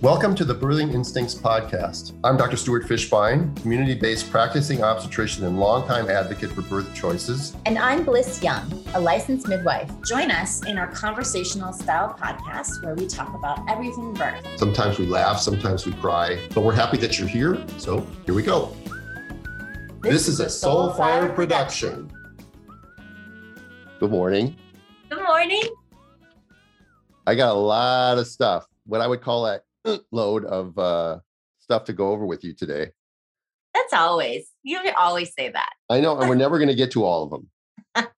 Welcome to the Birthing Instincts podcast. I'm Dr. Stuart Fishbein, community based practicing obstetrician and longtime advocate for birth choices. And I'm Bliss Young, a licensed midwife. Join us in our conversational style podcast where we talk about everything birth. Sometimes we laugh, sometimes we cry, but we're happy that you're here. So here we go. This, this is a Soulfire production. Good morning. Good morning. I got a lot of stuff, what I would call a load of uh, stuff to go over with you today. That's always, you always say that. I know, and we're never going to get to all of them.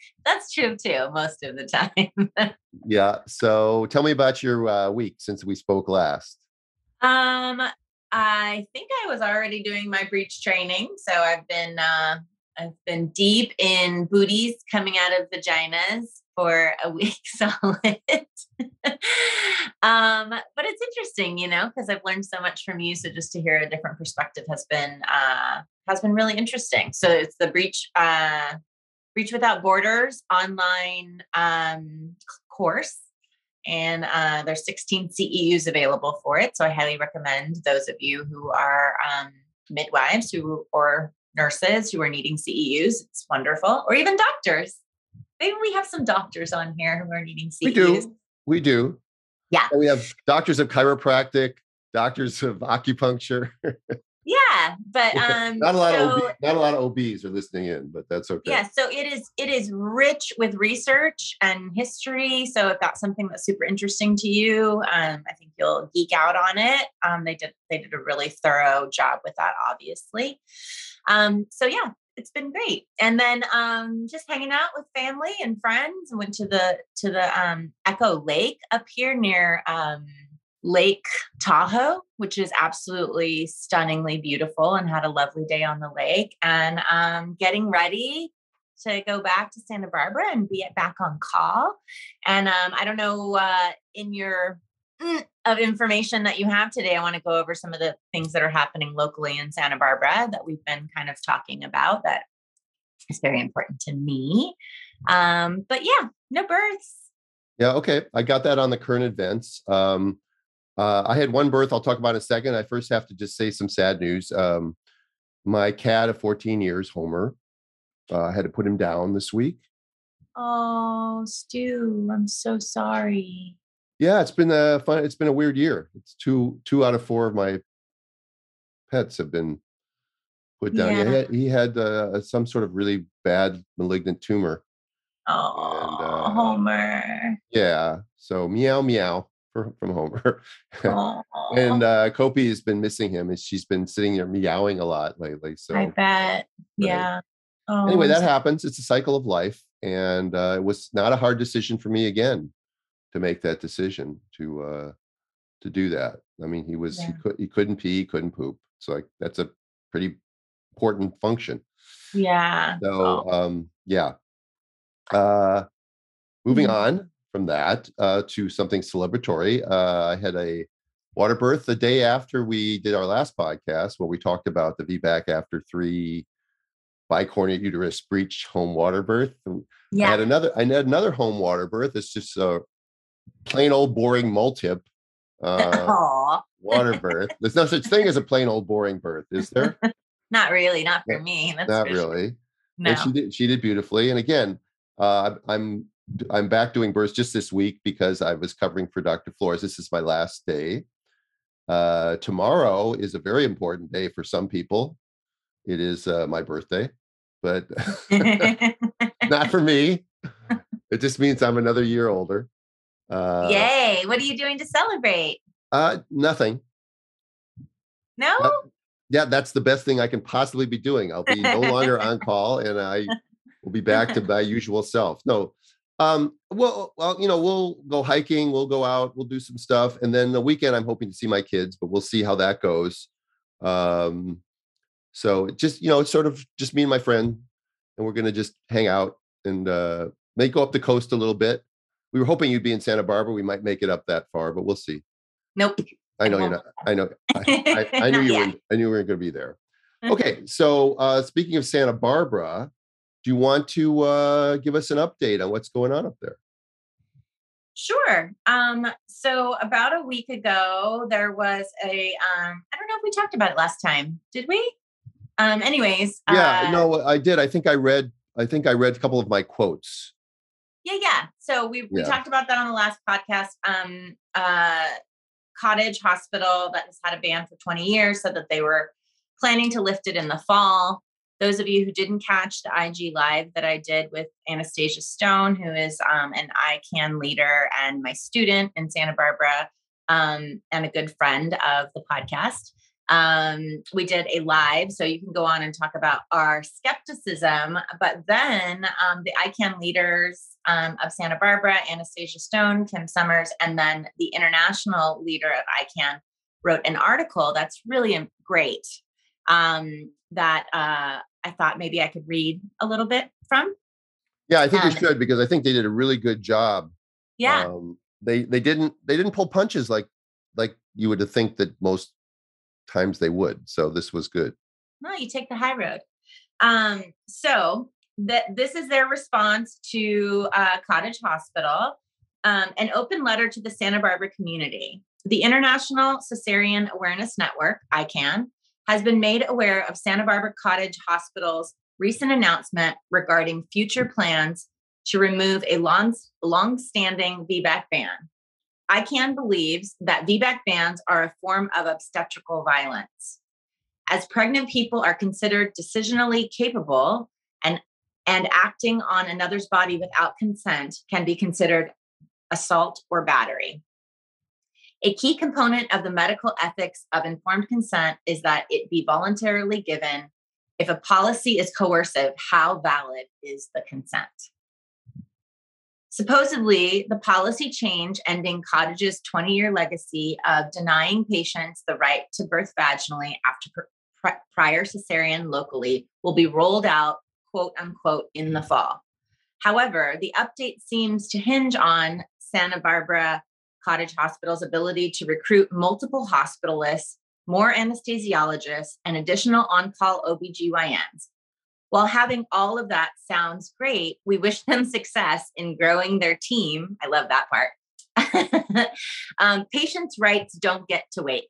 That's true too, most of the time. yeah. So tell me about your uh, week since we spoke last. Um, I think I was already doing my breech training, so I've been uh, I've been deep in booties coming out of vaginas for a week solid. um, but it's interesting, you know, because I've learned so much from you. So just to hear a different perspective has been uh, has been really interesting. So it's the breech uh, breech without borders online um, course. And uh, there's 16 CEUs available for it. So I highly recommend those of you who are um, midwives who or nurses who are needing CEUs. It's wonderful, or even doctors. Maybe we have some doctors on here who are needing CEUs. We do. We do. Yeah. we have doctors of chiropractic, doctors of acupuncture. yeah, but um, not a lot so, of OB, not a lot of OBs are listening in, but that's okay. Yeah, so it is it is rich with research and history. So if that's something that's super interesting to you, um, I think you'll geek out on it. Um, they did they did a really thorough job with that, obviously. Um, so yeah, it's been great. And then um, just hanging out with family and friends. Went to the to the um, Echo Lake up here near um, Lake Tahoe, which is absolutely stunningly beautiful, and had a lovely day on the lake. And um, getting ready to go back to Santa Barbara and be back on call. And um, I don't know uh, in your mm, of information that you have today, I want to go over some of the things that are happening locally in Santa Barbara that we've been kind of talking about that is very important to me. Um, but yeah, no births. Yeah, okay. I got that on the current events. Um, uh, I had one birth I'll talk about in a second. I first have to just say some sad news. Um, my cat of 14 years, Homer, uh, I had to put him down this week. Oh, Stu, I'm so sorry. Yeah, it's been a fun. It's been a weird year. It's two two out of four of my pets have been put down. Yeah. He had, he had uh, some sort of really bad malignant tumor. Oh, and, uh, Homer. Yeah. So meow meow for, from Homer. and uh Kopi has been missing him, and she's been sitting there meowing a lot lately. So I bet. Yeah. Oh, anyway, that happens. It's a cycle of life, and uh, it was not a hard decision for me again to make that decision to uh to do that. I mean, he was yeah. he could he couldn't pee, he couldn't poop. So like that's a pretty important function. Yeah. So oh. um yeah. Uh moving mm-hmm. on from that uh to something celebratory. Uh I had a water birth the day after we did our last podcast where we talked about the VBAC after three bicornuate uterus breech home water birth. Yeah. I had another I had another home water birth. It's just a plain old boring multip uh, water birth. There's no such thing as a plain old boring birth, is there? not really, not for me. That's not really. Sure. No. And she did she did beautifully. And again, uh, I'm I'm back doing births just this week because I was covering for Dr. Flores. This is my last day. Uh, tomorrow is a very important day for some people. It is uh, my birthday, but not for me. It just means I'm another year older. Uh, Yay! What are you doing to celebrate? Uh, nothing. No. Uh, yeah, that's the best thing I can possibly be doing. I'll be no longer on call, and I will be back to my usual self. No. Um, well, well, you know, we'll go hiking, we'll go out, we'll do some stuff, and then the weekend I'm hoping to see my kids, but we'll see how that goes. Um, so just you know, it's sort of just me and my friend, and we're gonna just hang out and uh, may go up the coast a little bit we were hoping you'd be in Santa Barbara. We might make it up that far, but we'll see. Nope. I know you're not. I know. I, I, I knew you were. I knew we were going to be there. Okay. So uh, speaking of Santa Barbara, do you want to uh, give us an update on what's going on up there? Sure. Um, so about a week ago, there was a um, I don't know if we talked about it last time. Did we? Um, anyways. Yeah, uh, no, I did. I think I read. I think I read a couple of my quotes. Yeah, yeah. So we we talked about that on the last podcast. Um, uh, Cottage Hospital that has had a ban for 20 years said that they were planning to lift it in the fall. Those of you who didn't catch the IG live that I did with Anastasia Stone, who is um, an ICAN leader and my student in Santa Barbara, um, and a good friend of the podcast. Um, we did a live, so you can go on and talk about our skepticism. But then um, the ICAN leaders um, of Santa Barbara, Anastasia Stone, Kim Summers, and then the international leader of ICAN wrote an article that's really great um, that uh, I thought maybe I could read a little bit from. Yeah, I think Um, you should because I think they did a really good job. Yeah. Um, they they didn't they didn't pull punches like like you would think that most times they would. So this was good. No, you take the high road. Um, so that this is their response to uh, Cottage Hospital, um, an open letter to the Santa Barbara community. The International Cesarean Awareness Network, ICAN, has been made aware of Santa Barbara Cottage Hospital's recent announcement regarding future plans to remove a long, long-standing VBAC ban. ICAN believes that VBAC bans are a form of obstetrical violence. As pregnant people are considered decisionally capable and and acting on another's body without consent can be considered assault or battery. A key component of the medical ethics of informed consent is that it be voluntarily given. If a policy is coercive how valid is the consent Supposedly, the policy change ending Cottage's 20 year legacy of denying patients the right to birth vaginally after pr- pri- prior cesarean locally will be rolled out, quote unquote, in the fall. However, the update seems to hinge on Santa Barbara Cottage Hospital's ability to recruit multiple hospitalists, more anesthesiologists, and additional on call OBGYNs. While having all of that sounds great, we wish them success in growing their team. I love that part. um, patients' rights don't get to wait.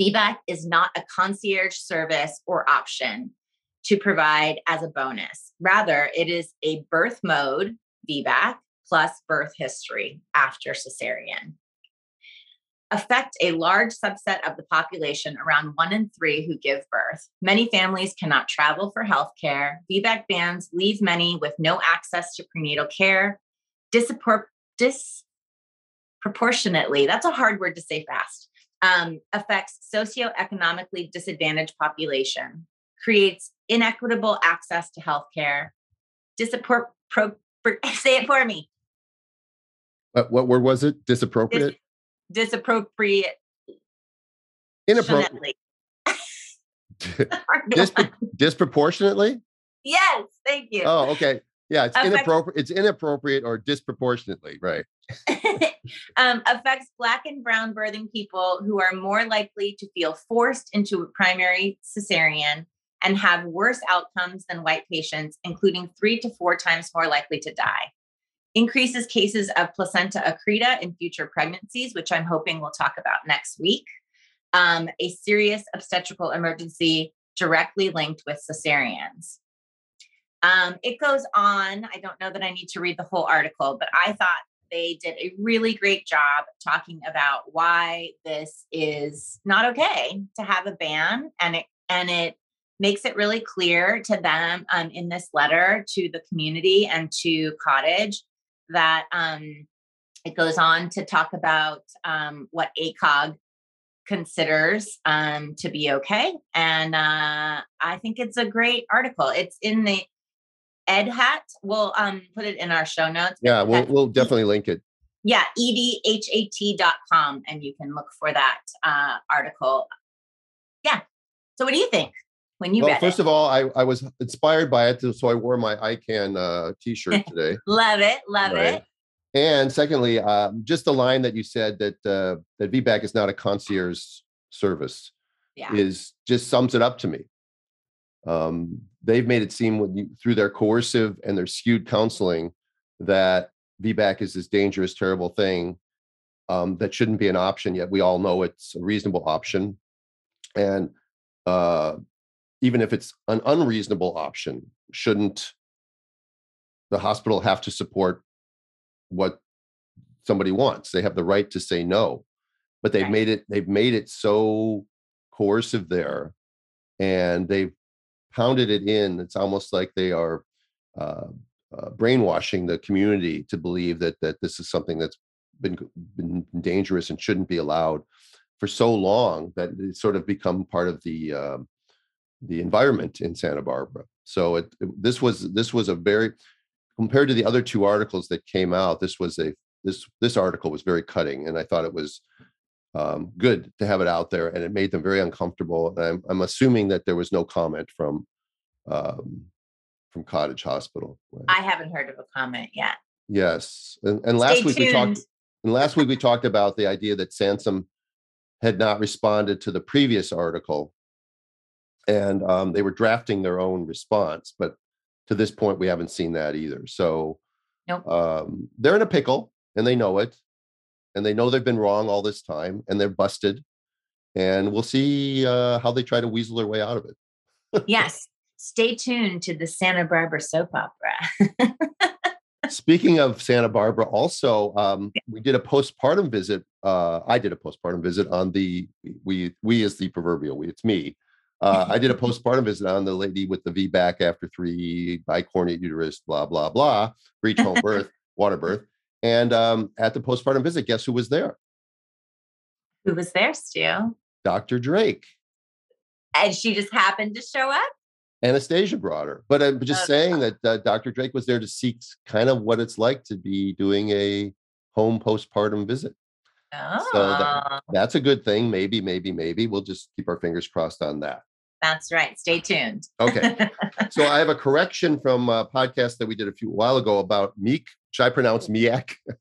VBAC is not a concierge service or option to provide as a bonus. Rather, it is a birth mode VBAC plus birth history after cesarean affect a large subset of the population, around one in three who give birth. Many families cannot travel for health care. VBAC bans leave many with no access to prenatal care. Disappor- disproportionately, that's a hard word to say fast, um, affects socioeconomically disadvantaged population, creates inequitable access to health care, disappor- pro- say it for me, What, what word was it? Disappropriate? Disappropriate inappropriately Dispro- disproportionately? yes, thank you. Oh, okay. Yeah, it's Affect- inappropriate. It's inappropriate or disproportionately, right? um, affects Black and Brown birthing people who are more likely to feel forced into a primary cesarean and have worse outcomes than white patients, including three to four times more likely to die. Increases cases of placenta accreta in future pregnancies, which I'm hoping we'll talk about next week. Um, a serious obstetrical emergency directly linked with cesareans. Um, it goes on. I don't know that I need to read the whole article, but I thought they did a really great job talking about why this is not okay to have a ban, and it and it makes it really clear to them um, in this letter to the community and to Cottage that um, it goes on to talk about um, what ACOG considers um, to be okay, and uh, I think it's a great article. It's in the Edhat. We'll um, put it in our show notes. Yeah, we'll we'll definitely link it. yeah, edhat.com, and you can look for that uh, article. Yeah. So, what do you think when you well, first it? of all, I, I was inspired by it, so I wore my ICAN uh, T-shirt today. love it, love Right. it. And secondly, um, just the line that you said that uh, that VBAC is not a concierge service Yeah, is just sums it up to me. Um, they've made it seem when you, through their coercive and their skewed counseling that VBAC is this dangerous, terrible thing um, that shouldn't be an option. Yet we all know it's a reasonable option, and uh, even if it's an unreasonable option, shouldn't the hospital have to support what somebody wants? They have the right to say no, but they've Right. made it they've made it so coercive there, and they've pounded it in. It's almost like they are uh, uh, brainwashing the community to believe that that this is something that's been been dangerous and shouldn't be allowed for so long that it's sort of become part of the um the environment in Santa Barbara. So it, this was this was a very compared to the other two articles that came out. This was a this this article was very cutting, and I thought it was um, good to have it out there, and it made them very uncomfortable. And I'm I'm assuming that there was no comment from um, from Cottage Hospital. right? I haven't heard of a comment yet. Yes, and, and last Stay week we talked. And last week we talked about the idea that Sansum had not responded to the previous article, and um, they were drafting their own response. But to this point, we haven't seen that either. So Nope. um, they're in a pickle, and they know it, and they know they've been wrong all this time, and they're busted. And we'll see uh, how they try to weasel their way out of it. Yes. Stay tuned to the Santa Barbara soap opera. Speaking of Santa Barbara, also um, we did a postpartum visit. Uh, I did a postpartum visit on the we we is the proverbial we. It's me. Uh, I did a postpartum visit on the lady with the VBAC after three bicornuate uterus, blah blah blah, breech home birth, water birth, and um, at the postpartum visit, guess who was there? Who was there, Stu? Dr. Drake. And she just happened to show up. Anastasia brought her, but I'm just Okay. saying that uh, Dr. Drake was there to seek kind of what it's like to be doing a home postpartum visit. Oh, that- That's a good thing. Maybe, maybe, maybe. We'll just keep our fingers crossed on that. That's right. Stay tuned. Okay. so I have a correction from a podcast that we did a few while ago about MEAC. Should I pronounce Miak?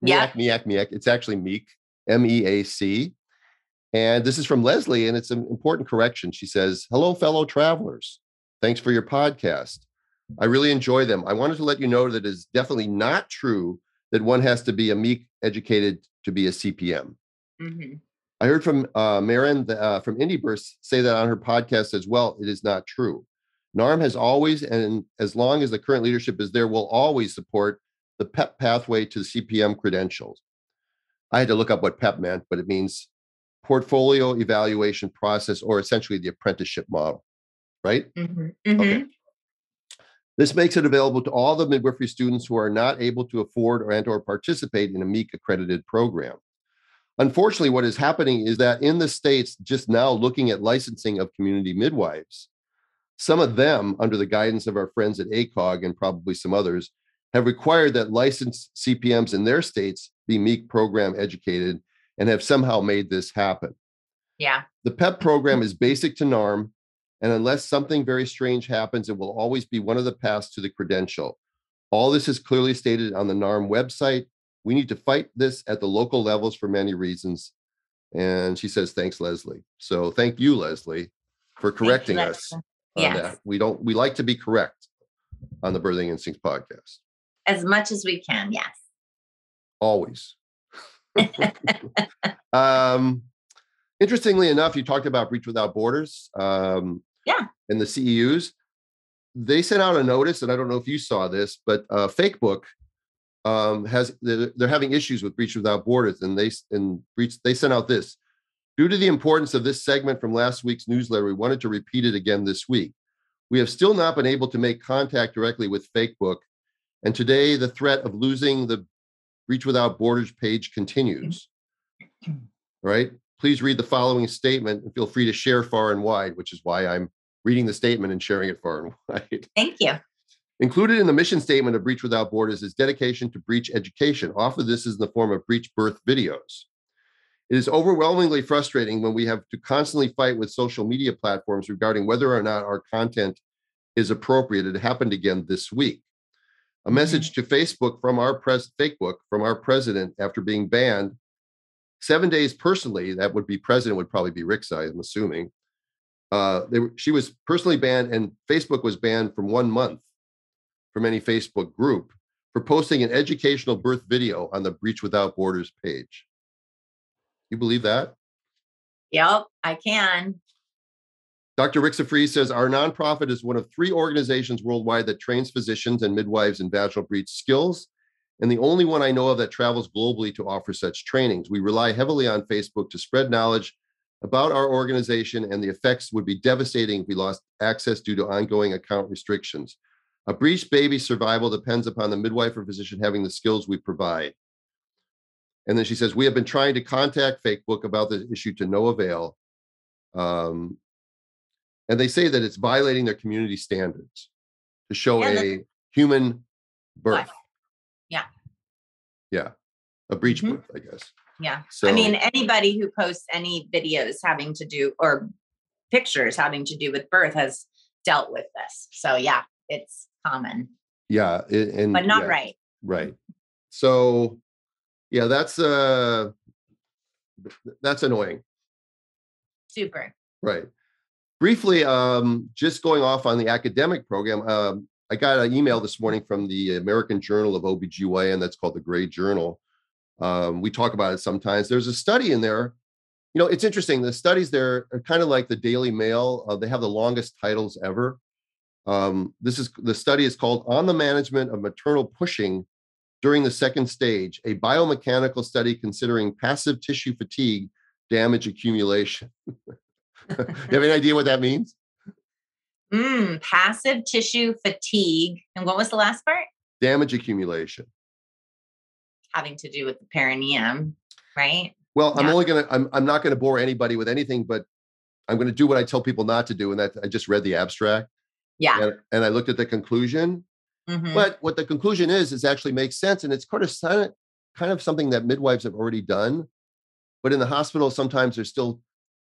Yeah. Miak, Miak, Miak. It's actually MEAC, M E A C. And this is from Leslie, and it's an important correction. She says, Hello, fellow travelers. Thanks for your podcast. I really enjoy them. I wanted to let you know that it is definitely not true that one has to be a MEAC educated to be a CPM. Mhm. I heard from uh, Maryn uh, from Indie Birth say that on her podcast as well. It is not true. NARM has always, and as long as the current leadership is there, will always support the PEP pathway to the CPM credentials. I had to look up what PEP meant, but it means portfolio evaluation process, or essentially the apprenticeship model, right? Mhm. Okay. Mhm. This makes it available to all the midwifery students who are not able to afford or and or participate in a MEAC accredited program. Unfortunately, what is happening is that in the states just now looking at licensing of community midwives, some of them, under the guidance of our friends at ACOG and probably some others, have required that licensed CPMs in their states be MEAC program educated and have somehow made this happen. Yeah. The PEP program is basic to NARM, and unless something very strange happens, it will always be one of the paths to the credential. All this is clearly stated on the NARM website. We need to fight this at the local levels for many reasons. And she says, thanks, Leslie. So thank you, Leslie, for Thank you, correcting us Leslie. on Yes. that. We don't, we like to be correct on the Birthing Instincts podcast, As much as we can. Yes. always. um, interestingly enough, you talked about Breech Without Borders. Um, Yeah. And the CEUs, they sent out a notice, and I don't know if you saw this, but uh, FakeBook um, has they're, they're having issues with Breech Without Borders, and they and Breech they sent out this. Due to the importance of this segment from last week's newsletter, we wanted to repeat it again this week. We have still not been able to make contact directly with FakeBook, and today the threat of losing the Breech Without Borders page continues. All right. Please read the following statement and feel free to share far and wide, which is why I'm reading the statement and sharing it far and wide. Thank you. Included in the mission statement of Breech Without Borders is dedication to breech education. Often this is in the form of breech birth videos. It is overwhelmingly frustrating when we have to constantly fight with social media platforms regarding whether or not our content is appropriate. It happened again this week. A message to Facebook from our pres Facebook from our president after being banned seven days personally. That would be president would probably be Rixa. I'm assuming. Uh, were, she was personally banned, and Facebook was banned from one month from any Facebook group for posting an educational birth video on the Breech Without Borders page. You believe that? Yep, I can. Dr. Rixa Freeze says our nonprofit is one of three organizations worldwide that trains physicians and midwives in vaginal breech skills, and the only one I know of that travels globally to offer such trainings. We rely heavily on Facebook to spread knowledge about our organization, and the effects would be devastating if we lost access due to ongoing account restrictions. A breech baby survival depends upon the midwife or physician having the skills we provide. And then she says, We have been trying to contact Facebook about this issue to no avail. Um, and they say that it's violating their community standards to show Yeah, a human birth. Yeah. Yeah. A breech Mhm. birth, I guess. Yeah. So I mean, anybody who posts any videos having to do or pictures having to do with birth has dealt with this. So yeah, it's common, yeah, it- and but not yeah, right. Right. So yeah, that's uh th- th- that's annoying. Super. Right. Briefly, um, just going off on the academic program, um, I got an email this morning from the American Journal of OBGYN that's called the Gray Journal. Um, we talk about it sometimes. There's a study in there. You know, it's interesting. The studies there are kind of like the Daily Mail. Uh, they have the longest titles ever. Um, this is the study is called On the Management of Maternal Pushing During the Second Stage, a biomechanical study considering passive tissue fatigue damage accumulation. you have any idea what that means? Mm, passive tissue fatigue. And what was the last part? Damage accumulation. Having to do with the perineum, right? Well, I'm only gonna I'm I'm not gonna bore anybody with anything, but I'm gonna do what I tell people not to do, and that I just read the abstract Yeah. and, and I looked at the conclusion. Mhm. But what the conclusion is is actually makes sense, and it's kind of kind of something that midwives have already done. But in the hospital, sometimes they're still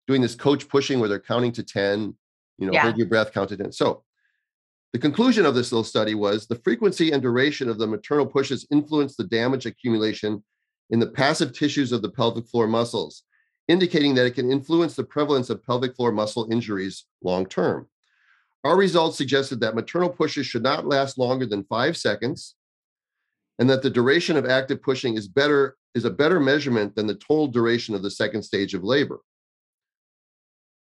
doing this coach pushing where they're counting to 10, you know, Yeah. hold your breath, count to 10. So the conclusion of this little study was the frequency and duration of the maternal pushes influence the damage accumulation in the passive tissues of the pelvic floor muscles, indicating that it can influence the prevalence of pelvic floor muscle injuries long term. Our results suggested that maternal pushes should not last longer than five seconds, and that the duration of active pushing is better is a better measurement than the total duration of the second stage of labor.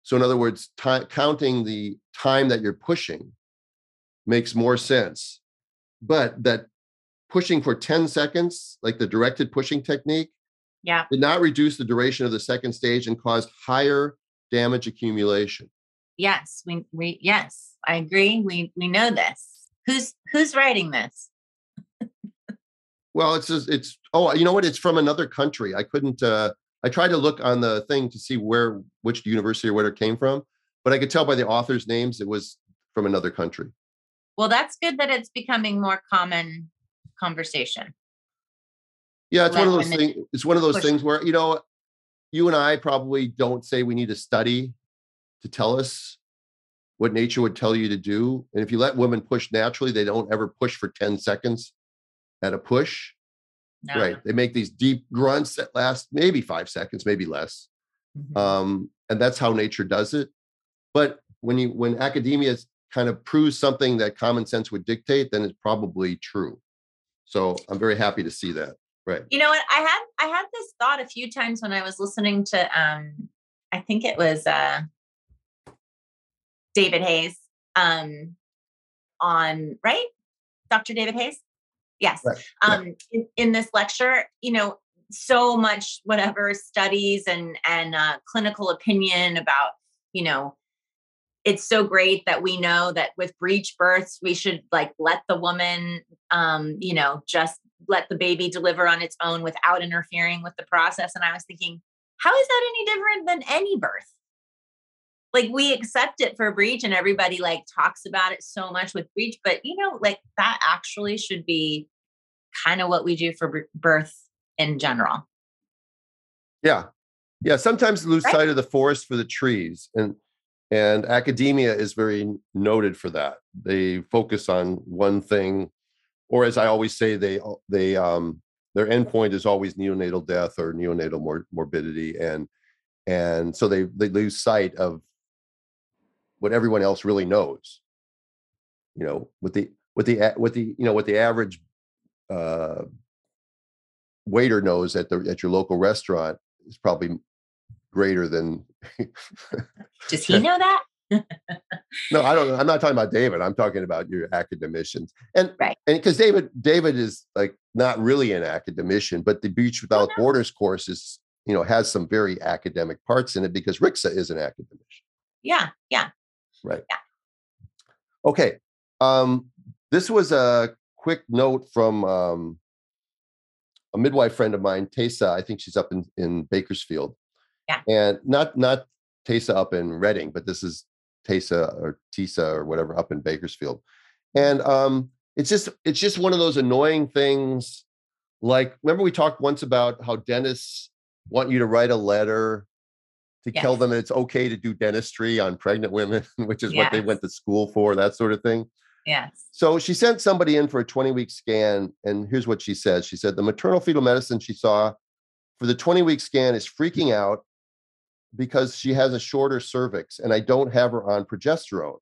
So, in other words, ti- counting the time that you're pushing makes more sense, but that pushing for 10 seconds, like the directed pushing technique, yeah. did not reduce the duration of the second stage and caused higher damage accumulation. Yes. We we yes, I agree. We we know this. Who's who's writing this? Well, it's just, it's oh, you know what? It's from another country. I couldn't. uh I tried to look on the thing to see where which university or where it came from, but I could tell by the authors' names it was from another country. Well, that's good that it's becoming more common conversation. Yeah, it's one of those things. It's one of those push. things where you know, you and I probably don't say we need to study to tell us what nature would tell you to do. And if you let women push naturally, they don't ever push for ten seconds at a push. No. Right? They make these deep grunts that last maybe five seconds, maybe less. Mhm. um, and that's how nature does it. But when you when academia kind of proves something that common sense would dictate, then it's probably true. So I'm very happy to see that. Right. You know what? I had I had this thought a few times when I was listening to um I think it was uh David Hayes um on right? Dr. David Hayes? Yes. Right. Um in, in this lecture, you know, so much whatever studies and and uh clinical opinion about, you know, it's so great that we know that with breech births we should like let the woman um you know just let the baby deliver on its own without interfering with the process and i was thinking how is that any different than any birth like we accept it for breech and everybody like talks about it so much with breech but you know like that actually should be kind of what we do for birth in general Yeah. Yeah. Sometimes lose Right. sight of the forest for the trees. And and academia is very noted for that. They focus on one thing, or as I always say, they they um their endpoint is always neonatal death or neonatal mor- morbidity. And and so they they lose sight of what everyone else really knows. You know, with the with the with the you know what the average uh, waiter knows at the at your local restaurant is probably greater than Does he know that? no i don't i'm not talking about david i'm talking about your academicians and Right. and because david david is like not really an academician but the beach without no. borders course is you know has some very academic parts in it because rixa is an academician Yeah, yeah. Right Yeah. okay um this was a quick note from um a midwife friend of mine tesa i think she's up in in bakersfield Yeah. and not not tesa up in Redding but this is tesa or tisa or whatever up in bakersfield and um it's just it's just one of those annoying things like remember we talked once about how dentists want you to write a letter to tell Yes. them it's okay to do dentistry on pregnant women which is what they went to school for that sort of thing Yes. so she sent somebody in for a 20 week scan, and here's what she said. She said the maternal fetal medicine she saw for the 20 week scan is freaking out because she has a shorter cervix, and I don't have her on progesterone.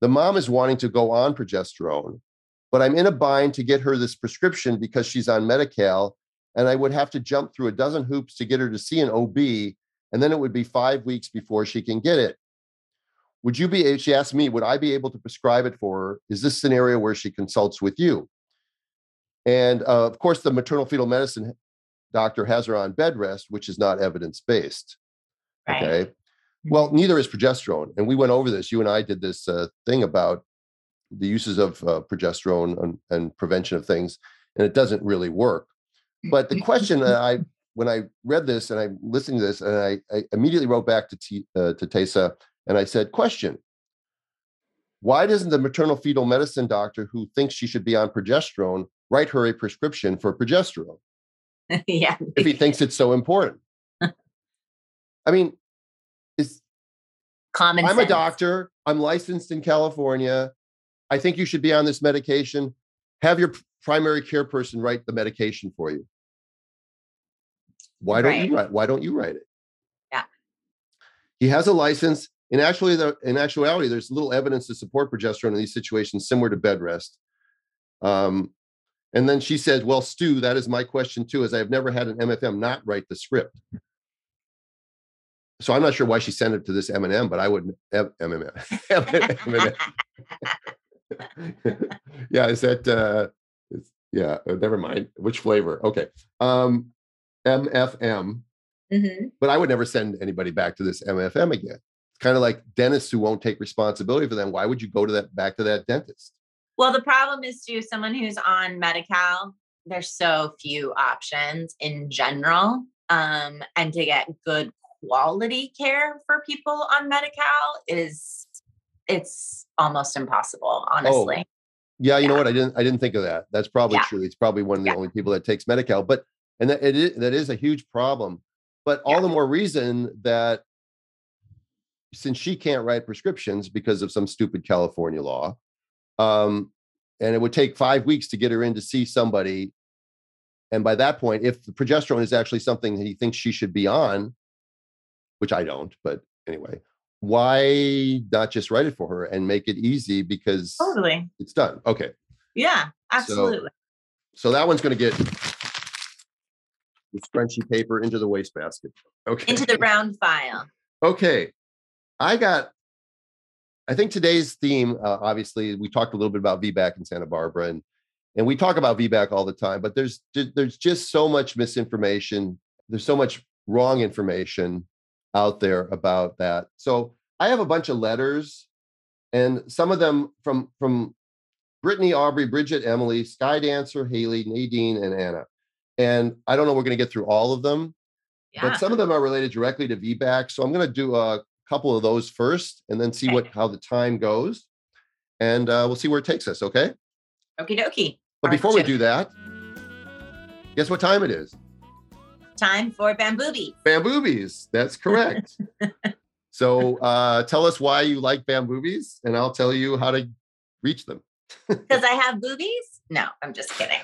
The mom is wanting to go on progesterone, but I'm in a bind to get her this prescription because she's on Medi-Cal, and I would have to jump through a dozen hoops to get her to see an OB, and then it would be five weeks before she can get it. Would you be she asked me would i be able to prescribe it for her? Is this scenario where she consults with you? And uh, of course the maternal fetal medicine doctor has her on bed rest which is not evidence based Right. okay? Well neither is progesterone and we went over this you and i did this uh, thing about the uses of uh, progesterone and, and prevention of things and it doesn't really work. But the question that i when i read this and i listened to this and i, I immediately wrote back to T, uh, to tesa and I said, Question Why doesn't the maternal fetal medicine doctor who thinks she should be on progesterone write her a prescription for progesterone yeah. if he thinks it's so important? I mean, it's, Common I'm a doctor, I'm licensed in California. I think you should be on this medication. Have your primary care person write the medication for you. Why don't you write? Why don't you write it? Yeah. He has a license. In actually, the, in actuality, there's little evidence to support progesterone in these situations, similar to bed rest. Um, and then she said, "Well, Stu, that is my question too. As I have never had an MFM not write the script." So I'm not sure why she sent it to this M&M, but I wouldn't. M&M. M&M. yeah, is that? uh Yeah, uh, never mind. Which flavor? Okay. Um, MFM Mhm. but I would never send anybody back to this MFM again. It's kind of like dentists who won't take responsibility for them. Why would you go to that back to that dentist? Well, the problem is to someone who's on Medi-Cal, there's so few options in general. Um, and to get good quality care for people on Medi-Cal is it's almost impossible, honestly. Yeah, you know what? I didn't I didn't think of that. That's probably Yeah. true. It's probably one of the Yeah. only people that takes Medi-Cal, but and that it is, that is a huge problem. But all Yeah. the more reason that since she can't write prescriptions because of some stupid California law, um, and it would take five weeks to get her in to see somebody. And by that point, if the progesterone is actually something that he thinks she should be on, which I don't, but anyway, why not just write it for her and make it easy because Totally. it's done? Okay. Yeah, absolutely. So that one's going to get the scrunchy paper into the wastebasket. Okay. Into the round file. okay. I got, I think today's theme, uh, obviously, we talked a little bit about VBAC in Santa Barbara, and and we talk about VBAC all the time, but there's there's just so much misinformation. There's so much wrong information out there about that. So I have a bunch of letters, and some of them from from Brittany, Aubrey, Bridget, Emily, Sky Dancer, Haley, Nadine, and Anna. And I don't know we're going to get through all of them, Yeah. but some of them are related directly to VBAC. So I'm going to do a couple of those first, and then see Okay. what how the time goes, and uh, we'll see where it takes us. Okay. Okie dokie. But All right, before we do that, guess what time it is? Time for Bamboobies. Bamboobies. That's correct. so uh, tell us why you like Bamboobies, and I'll tell you how to reach them. Because I have boobies? No, I'm just kidding.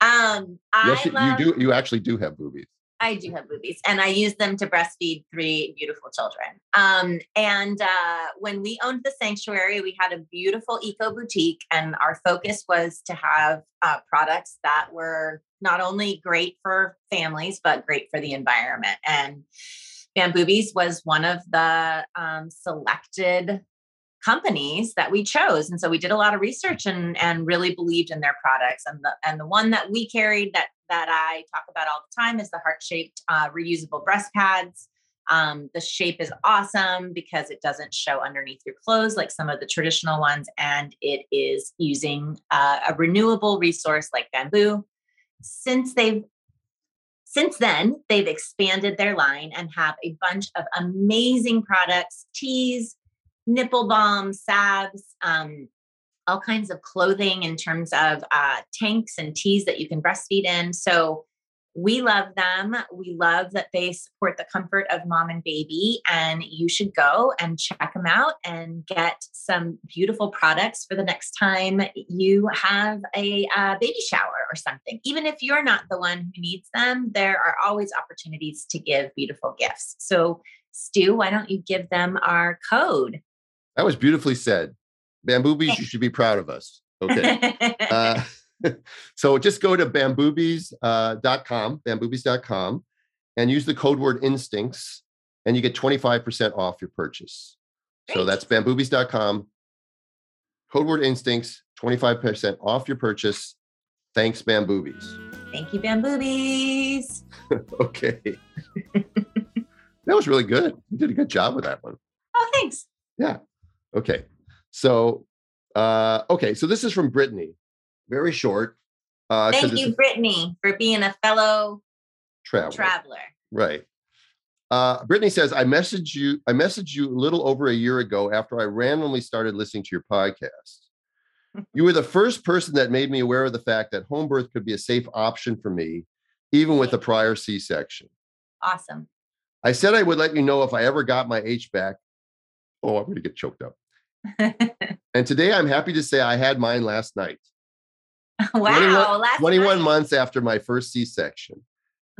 Um, I yes, you, love, you do. You actually do have boobies. I do have boobies, and I use them to breastfeed three beautiful children. Um, and uh, when we owned the sanctuary, we had a beautiful eco boutique, and our focus was to have uh, products that were not only great for families but great for the environment. And Bamboobies was one of the um, selected companies that we chose. And so we did a lot of research and and really believed in their products. And the and the one that we carried that that i talk about all the time is the heart shaped uh, reusable breast pads. Um, the shape is awesome because it doesn't show underneath your clothes like some of the traditional ones and it is using uh, a renewable resource like bamboo. Since they've since then they've expanded their line and have a bunch of amazing products teas nipple balms, salves, um, all kinds of clothing in terms of uh, tanks and tees that you can breastfeed in. So we love them. We love that they support the comfort of mom and baby. And you should go and check them out and get some beautiful products for the next time you have a uh, baby shower or something. Even if you're not the one who needs them, there are always opportunities to give beautiful gifts. So, Stu, why don't you give them our code? That was beautifully said. Bamboobies, you should be proud of us. Okay. uh, so just go to bamboobies.com, uh, bamboobies.com, and use the code word instincts, and you get 25% off your purchase. Great. So that's bamboobies.com, code word instincts, 25% off your purchase. Thanks, Bamboobies. Thank you, Bamboobies. okay. that was really good. You did a good job with that one. Oh, thanks. Yeah. Okay. So, uh, okay. So this is from Brittany. Very short. Uh, Thank you, Brittany, for being a fellow traveler. traveler. Right. Uh, Brittany says, I messaged you, I messaged you a little over a year ago after I randomly started listening to your podcast. you were the first person that made me aware of the fact that home birth could be a safe option for me, even with a prior C section. Awesome. I said I would let you know if I ever got my HBAC. Oh, I'm going to get choked up. and today I'm happy to say I had mine last night. Wow. 21, 21 months after my first C section.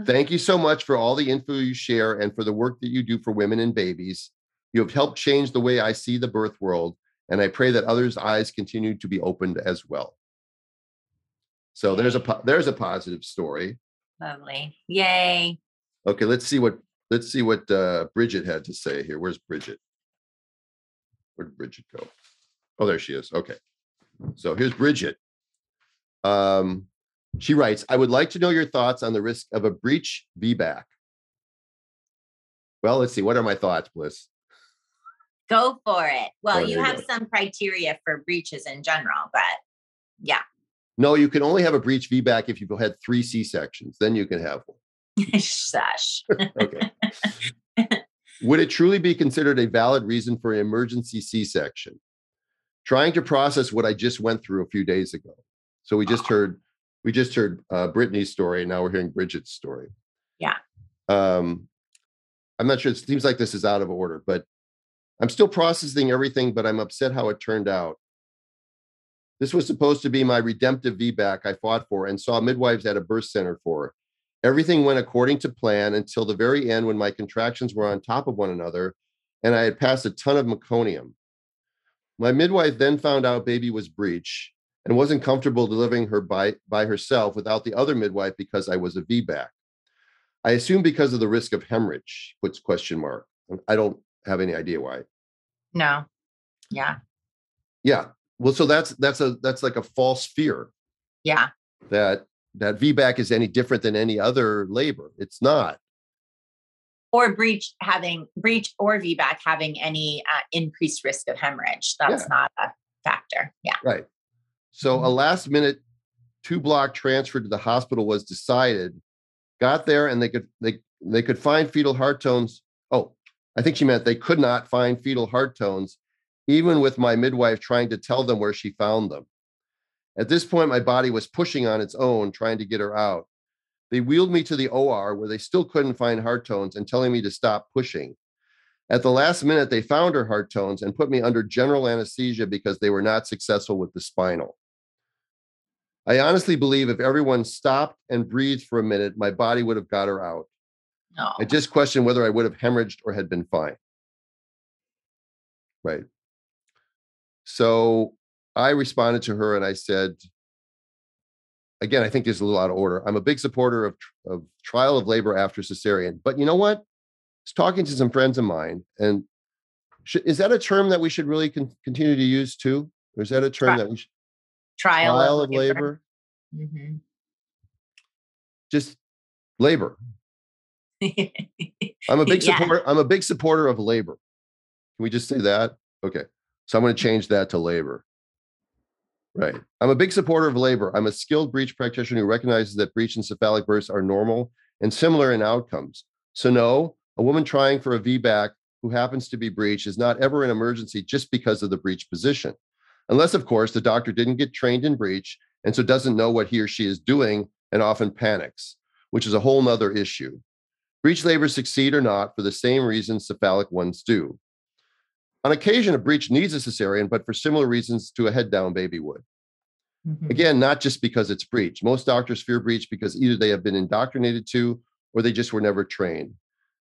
Thank you so much for all the info you share and for the work that you do for women and babies. You have helped change the way I see the birth world, and I pray that others' eyes continue to be opened as well. So there's a there's a positive story. Lovely. Yay. Okay, let's see what let's see what uh, Bridget had to say here. Where's Bridget? Where did Bridget go? Oh, there she is. Okay. So here's Bridget. Um, she writes, I would like to know your thoughts on the risk of a breech VBAC. Well, let's see. What are my thoughts, Bliss? Go for it. Well, oh, you have go. some criteria for breeches in general, but yeah. No, you can only have a breech VBAC if you've had three C sections. Then you can have one. Shush. okay. Would it truly be considered a valid reason for an emergency C section? Trying to process what I just went through a few days ago. So we just heard we just heard uh, Brittany's story, and now we're hearing Bridget's story. Yeah. Um, I'm not sure. It seems like this is out of order, but I'm still processing everything. But I'm upset how it turned out. This was supposed to be my redemptive VBAC I fought for and saw midwives at a birth center for. Everything went according to plan until the very end when my contractions were on top of one another and I had passed a ton of meconium. My midwife then found out baby was breech and wasn't comfortable delivering her by, by herself without the other midwife because I was a VBAC. I assume because of the risk of hemorrhage, puts question mark. I don't have any idea why. No. Yeah. Yeah. Well, so that's that's a that's like a false fear. Yeah. That that VBAC is any different than any other labor. It's not. Or breech having breech or VBAC having any uh, increased risk of hemorrhage. That's yeah. not a factor. Yeah. Right. So mm-hmm. a last minute two block transfer to the hospital was decided. Got there and they could they they could find fetal heart tones. Oh, I think she meant they could not find fetal heart tones, even with my midwife trying to tell them where she found them. At this point, my body was pushing on its own, trying to get her out. They wheeled me to the OR where they still couldn't find heart tones and telling me to stop pushing. At the last minute, they found her heart tones and put me under general anesthesia because they were not successful with the spinal. I honestly believe if everyone stopped and breathed for a minute, my body would have got her out. No. I just questioned whether I would have hemorrhaged or had been fine. Right. So I responded to her and I said, again, I think this is a little out of order. I'm a big supporter of, of trial of labor after cesarean, but you know what? I was talking to some friends of mine, and sh- is that a term that we should really con- continue to use too? Or is that a term Tri- that we should trial, trial of labor? Mhm. Just labor. I'm a big Yeah. supporter. I'm a big supporter of labor. Can we just say that? Okay. So I'm going to change that to labor. Right. I'm a big supporter of labor. I'm a skilled breech practitioner who recognizes that breech and cephalic bursts are normal and similar in outcomes. So no, a woman trying for a VBAC who happens to be breech is not ever an emergency just because of the breech position. Unless, of course, the doctor didn't get trained in breech and so doesn't know what he or she is doing and often panics, which is a whole nother issue. Breech labors succeed or not for the same reasons cephalic ones do. On occasion, a breech needs a cesarean, but for similar reasons to a head down baby would. Mhm. Again, not just because it's breech. Most doctors fear breech because either they have been indoctrinated to or they just were never trained.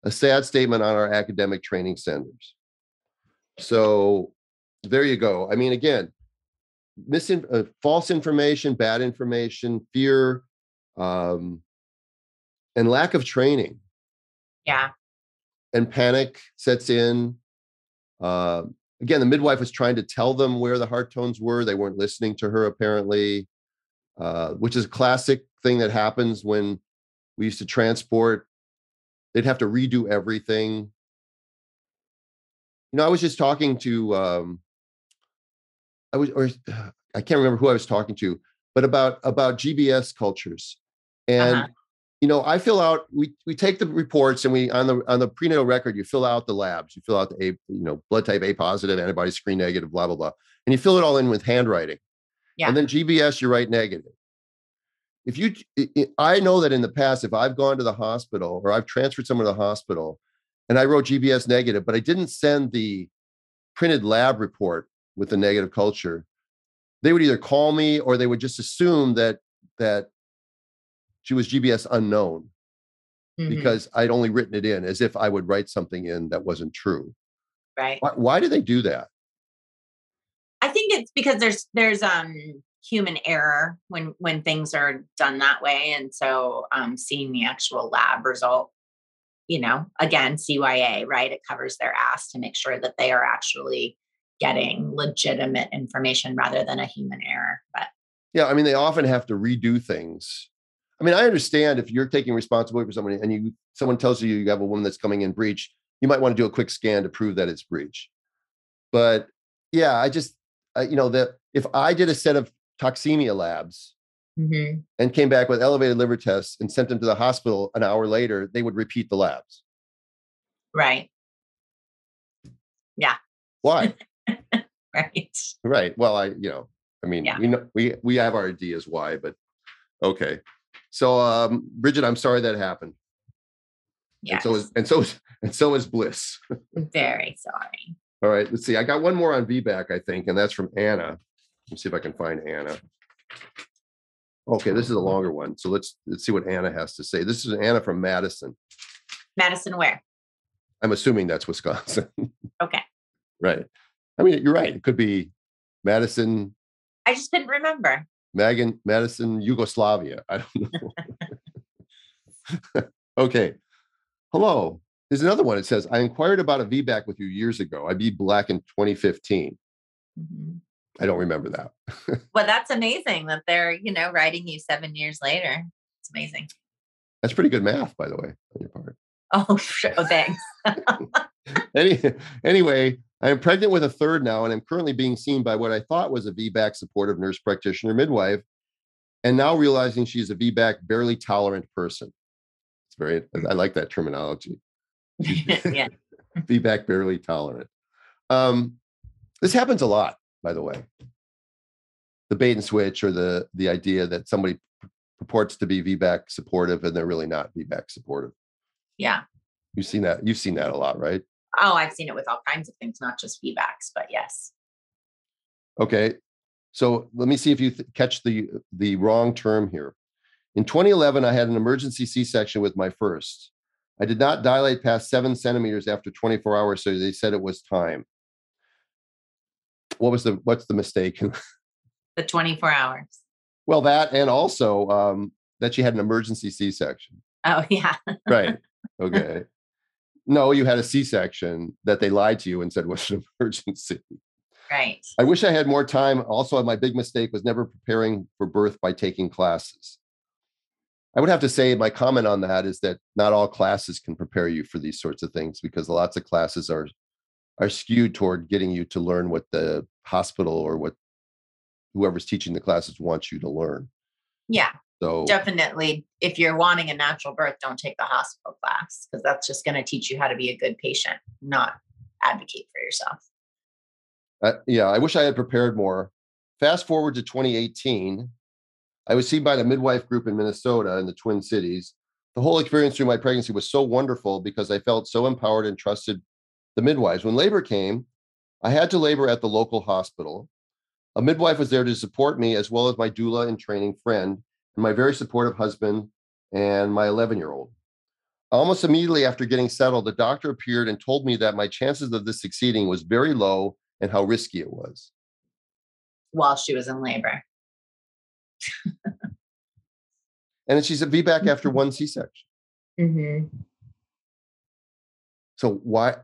A sad statement on our academic training centers. So there you go. I mean, again, misin- uh, false information, bad information, fear, um, and lack of training Yeah. and panic sets in. Uh, again, the midwife was trying to tell them where the heart tones were. They weren't listening to her, apparently, uh, which is a classic thing that happens when we used to transport. They'd have to redo everything. You know, I was just talking to, um, I was, or I can't remember who I was talking to, but about about GBS cultures, and Uh-huh. You know, I fill out we we take the reports and we on the on the prenatal record, you fill out the labs, you fill out the A, you know, blood type A positive, antibody screen negative, blah, blah, blah. And you fill it all in with handwriting. Yeah. And then GBS, you write negative. If you i- know that in the past, if I've gone to the hospital or I've transferred someone to the hospital and I wrote GBS negative, but I didn't send the printed lab report with the negative culture, they would either call me or they would just assume that that she was GBS unknown Mhm. because I'd only written it in as if I would write something in that wasn't true. right. Why, why do they do that? I think it's because there's there's um human error when when things are done that way, and so um seeing the actual lab result, you know, again CYA, right? It covers their ass to make sure that they are actually getting legitimate information rather than a human error. But Yeah, I mean, they often have to redo things. I mean, I understand if you're taking responsibility for somebody and you someone tells you you have a woman that's coming in breech, you might want to do a quick scan to prove that it's breech. But yeah, I just you know that if I did a set of toxemia labs Mhm. and came back with elevated liver tests and sent them to the hospital an hour later, they would repeat the labs. right, Yeah. Why? right, Right. Well, I, you know, I mean, Yeah. we know we we have our ideas why, but okay. So, um, Bridget, I'm sorry that happened. yes, And so is and so is and so is Bliss. very sorry. All right. Let's see. I got one more on VBAC, I think, and that's from Anna. Let me see if I can find Anna. Okay, this is a longer one. So let's let's see what Anna has to say. This is Anna from Madison. Madison, where? I'm assuming that's Wisconsin. Okay, right. I mean, you're right. It could be Madison, I just couldn't remember. Magan, Madison, Yugoslavia. I don't know. okay. Hello. There's another one. It says, I inquired about a VBAC with you years ago. I VBAC in 2015. Mhm. I don't remember that. Well, that's amazing that they're, you know, writing you seven years later. It's amazing. That's pretty good math, by the way, on your part. Oh, sure. Oh, thanks. Any, anyway, I am pregnant with a third now, and I'm currently being seen by what I thought was a VBAC supportive nurse practitioner midwife, and now realizing she's a VBAC barely tolerant person. It's very, I like that terminology. yeah. VBAC barely tolerant. Um, this happens a lot, by the way. The bait and switch, or the the idea that somebody purports to be VBAC supportive and they're really not VBAC supportive. Yeah. You've seen that. You've seen that a lot, right? Oh, I've seen it with all kinds of things, not just VBACs, but yes. Okay. So let me see if you th- catch the the wrong term here. In 2011, I had an emergency C-section with my first. I did not dilate past seven centimeters after 24 hours, so they said it was time. What was the what's the mistake? the 24 hours. Well, that and also um, that she had an emergency C-section. Oh yeah. right. Okay. No, you had a C-section that they lied to you and said was an emergency. Right. I wish I had more time. Also, my big mistake was never preparing for birth by taking classes. I would have to say my comment on that is that not all classes can prepare you for these sorts of things because lots of classes are are skewed toward getting you to learn what the hospital or what whoever's teaching the classes wants you to learn. Yeah. So definitely if you're wanting a natural birth, don't take the hospital class because that's just going to teach you how to be a good patient, not advocate for yourself. Uh, yeah, I wish I had prepared more. Fast forward to 2018, I was seen by the midwife group in Minnesota in the Twin Cities. The whole experience through my pregnancy was so wonderful because I felt so empowered and trusted the midwives. When labor came, I had to labor at the local hospital. A midwife was there to support me, as well as my doula and training friend, my very supportive husband and my 11 year old. Almost immediately after getting settled, the doctor appeared and told me that my chances of this succeeding was very low and how risky it was. While she was in labor. and she said, VBAC after one C section. Mm-hmm. So why?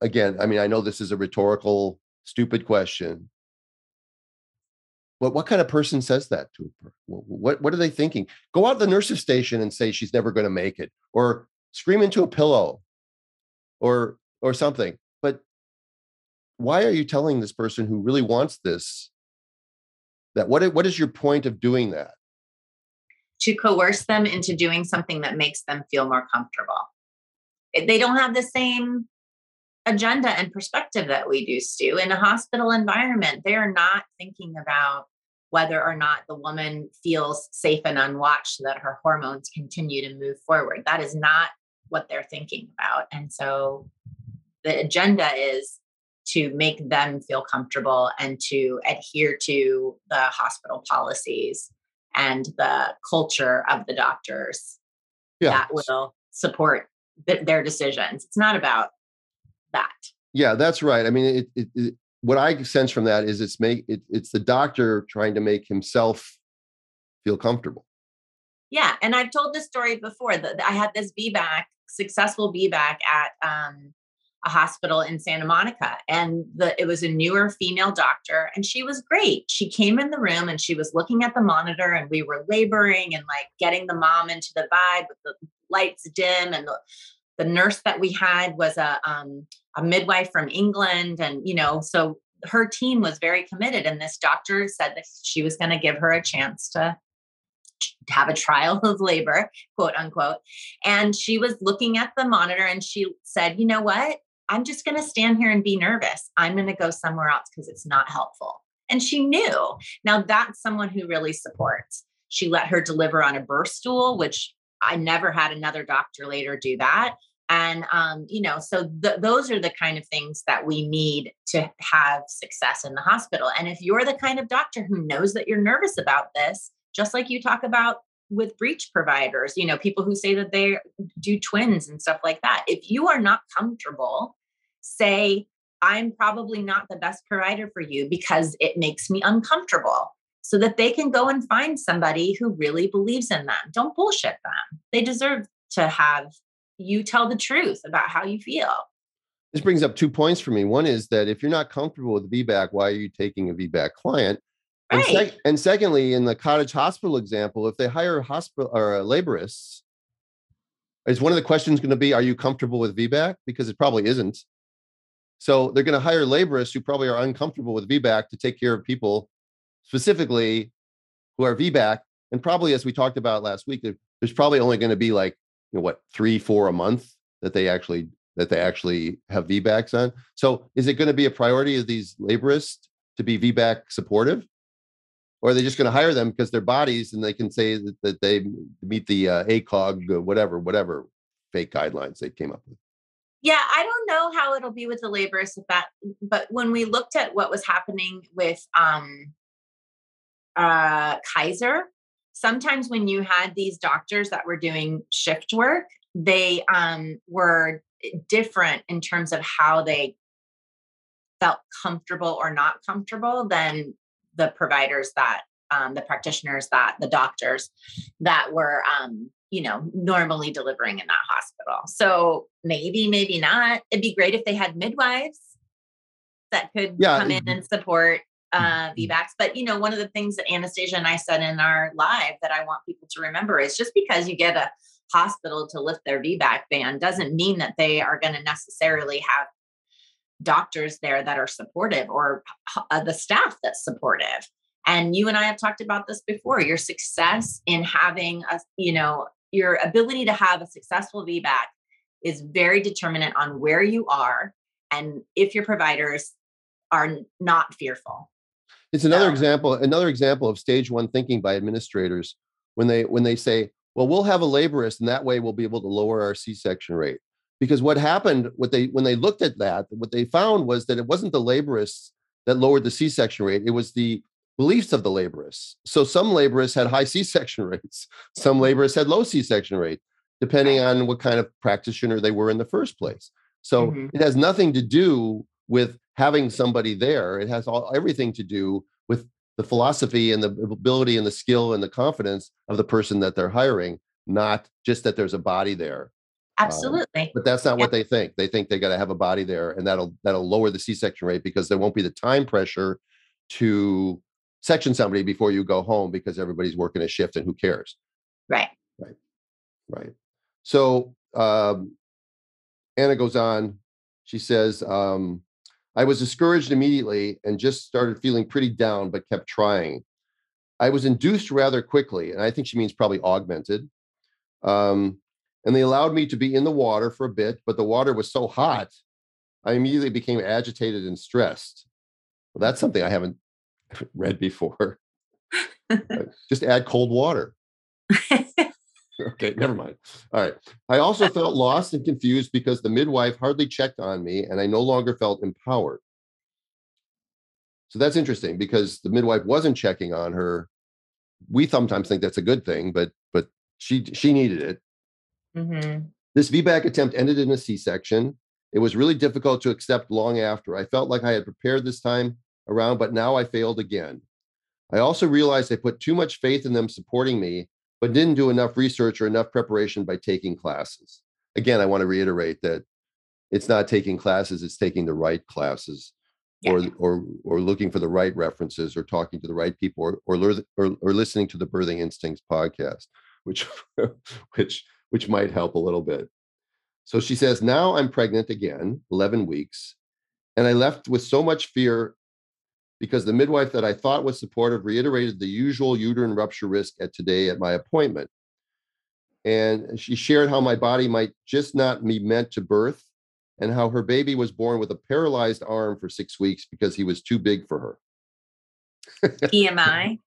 Again, I mean, I know this is a rhetorical, stupid question. But what kind of person says that to her? What what are they thinking? Go out to the nurse's station and say she's never going to make it, or scream into a pillow, or or something. But why are you telling this person who really wants this that what what is your point of doing that to coerce them into doing something that makes them feel more comfortable they don't have the same agenda and perspective that we do stu in a hospital environment they are not thinking about whether or not the woman feels safe and unwatched so that her hormones continue to move forward that is not what they're thinking about and so the agenda is to make them feel comfortable and to adhere to the hospital policies and the culture of the doctors yeah. that will support th- their decisions. It's not about that. Yeah, that's right. I mean, it, it, it, what I sense from that is it's make it, it's the doctor trying to make himself feel comfortable. Yeah, and I've told this story before. That I had this VBAC, successful VBAC at um, a hospital in Santa Monica and the it was a newer female doctor and she was great. She came in the room and she was looking at the monitor and we were laboring and like getting the mom into the vibe with the lights dim and the, the nurse that we had was a um, a midwife from England and you know so her team was very committed and this doctor said that she was going to give her a chance to have a trial of labor, quote unquote. And she was looking at the monitor and she said, You know what? I'm just going to stand here and be nervous. I'm going to go somewhere else because it's not helpful. And she knew. Now that's someone who really supports. She let her deliver on a birth stool, which I never had another doctor later do that. And, um, you know, so th- those are the kind of things that we need to have success in the hospital. And if you're the kind of doctor who knows that you're nervous about this, just like you talk about with breech providers, you know, people who say that they do twins and stuff like that. If you are not comfortable, say, I'm probably not the best provider for you because it makes me uncomfortable so that they can go and find somebody who really believes in them. Don't bullshit them. They deserve to have you tell the truth about how you feel. This brings up two points for me. One is that if you're not comfortable with VBAC, why are you taking a VBAC client? And, right. sec- and secondly, in the cottage hospital example, if they hire hospital or laborists, is one of the questions going to be, are you comfortable with VBAC? Because it probably isn't. So they're going to hire laborists who probably are uncomfortable with VBAC to take care of people specifically who are VBAC. And probably, as we talked about last week, there's probably only going to be like, you know, what, three, four a month that they actually that they actually have VBACs on. So is it going to be a priority of these laborists to be VBAC supportive? or are they just going to hire them because they're bodies and they can say that, that they meet the uh, ACOG, whatever, whatever fake guidelines they came up with? Yeah, I don't know how it'll be with the laborists if that, but when we looked at what was happening with um, uh, Kaiser, sometimes when you had these doctors that were doing shift work, they um, were different in terms of how they felt comfortable or not comfortable than the providers that um, the practitioners that the doctors that were um, you know normally delivering in that hospital so maybe maybe not it'd be great if they had midwives that could yeah. come in and support uh, mm-hmm. VBACs. But you know, one of the things that Anastasia and I said in our live that I want people to remember is just because you get a hospital to lift their VBAC ban doesn't mean that they are going to necessarily have doctors there that are supportive or uh, the staff that's supportive. And you and I have talked about this before. Your success in having a, you know, your ability to have a successful VBAC is very determinant on where you are and if your providers are not fearful. It's another example, another example of stage one thinking by administrators when they when they say, well, we'll have a laborist and that way we'll be able to lower our C-section rate. Because what happened, what they when they looked at that, what they found was that it wasn't the laborists that lowered the C-section rate, it was the beliefs of the laborists. So some laborists had high C-section rates, some laborists had low C-section rate, depending on what kind of practitioner they were in the first place. So mm-hmm. it has nothing to do with having somebody there. It has all everything to do with the philosophy and the ability and the skill and the confidence of the person that they're hiring, not just that there's a body there. Um, Absolutely. Um, but that's not yeah. what they think. They think they got to have a body there, and that'll that'll lower the C-section rate because there won't be the time pressure to section somebody before you go home because everybody's working a shift and who cares. Right. Right. Right. So um, Anna goes on. She says, um, I was discouraged immediately and just started feeling pretty down, but kept trying. I was induced rather quickly, and I think she means probably augmented. Um, and they allowed me to be in the water for a bit, but the water was so hot, I immediately became agitated and stressed. Well, that's something I haven't read before. just add cold water. okay, never mind. All right. I also felt lost and confused because the midwife hardly checked on me and I no longer felt empowered. So that's interesting because the midwife wasn't checking on her. We sometimes think that's a good thing, but but she she needed it. Mm-hmm. This VBAC attempt ended in a C-section. It was really difficult to accept long after. I felt like I had prepared this time around, but now I failed again. I also realized I put too much faith in them supporting me but didn't do enough research or enough preparation by taking classes. Again, I want to reiterate that it's not taking classes, it's taking the right classes. Yeah. Or, or or looking for the right references or talking to the right people or or, or, or listening to the birthing instincts podcast which which which might help a little bit so she says now i'm pregnant again 11 weeks and i left with so much fear because the midwife that I thought was supportive reiterated the usual uterine rupture risk at today at my appointment. And she shared how my body might just not be meant to birth and how her baby was born with a paralyzed arm for six weeks because he was too big for her. EMI?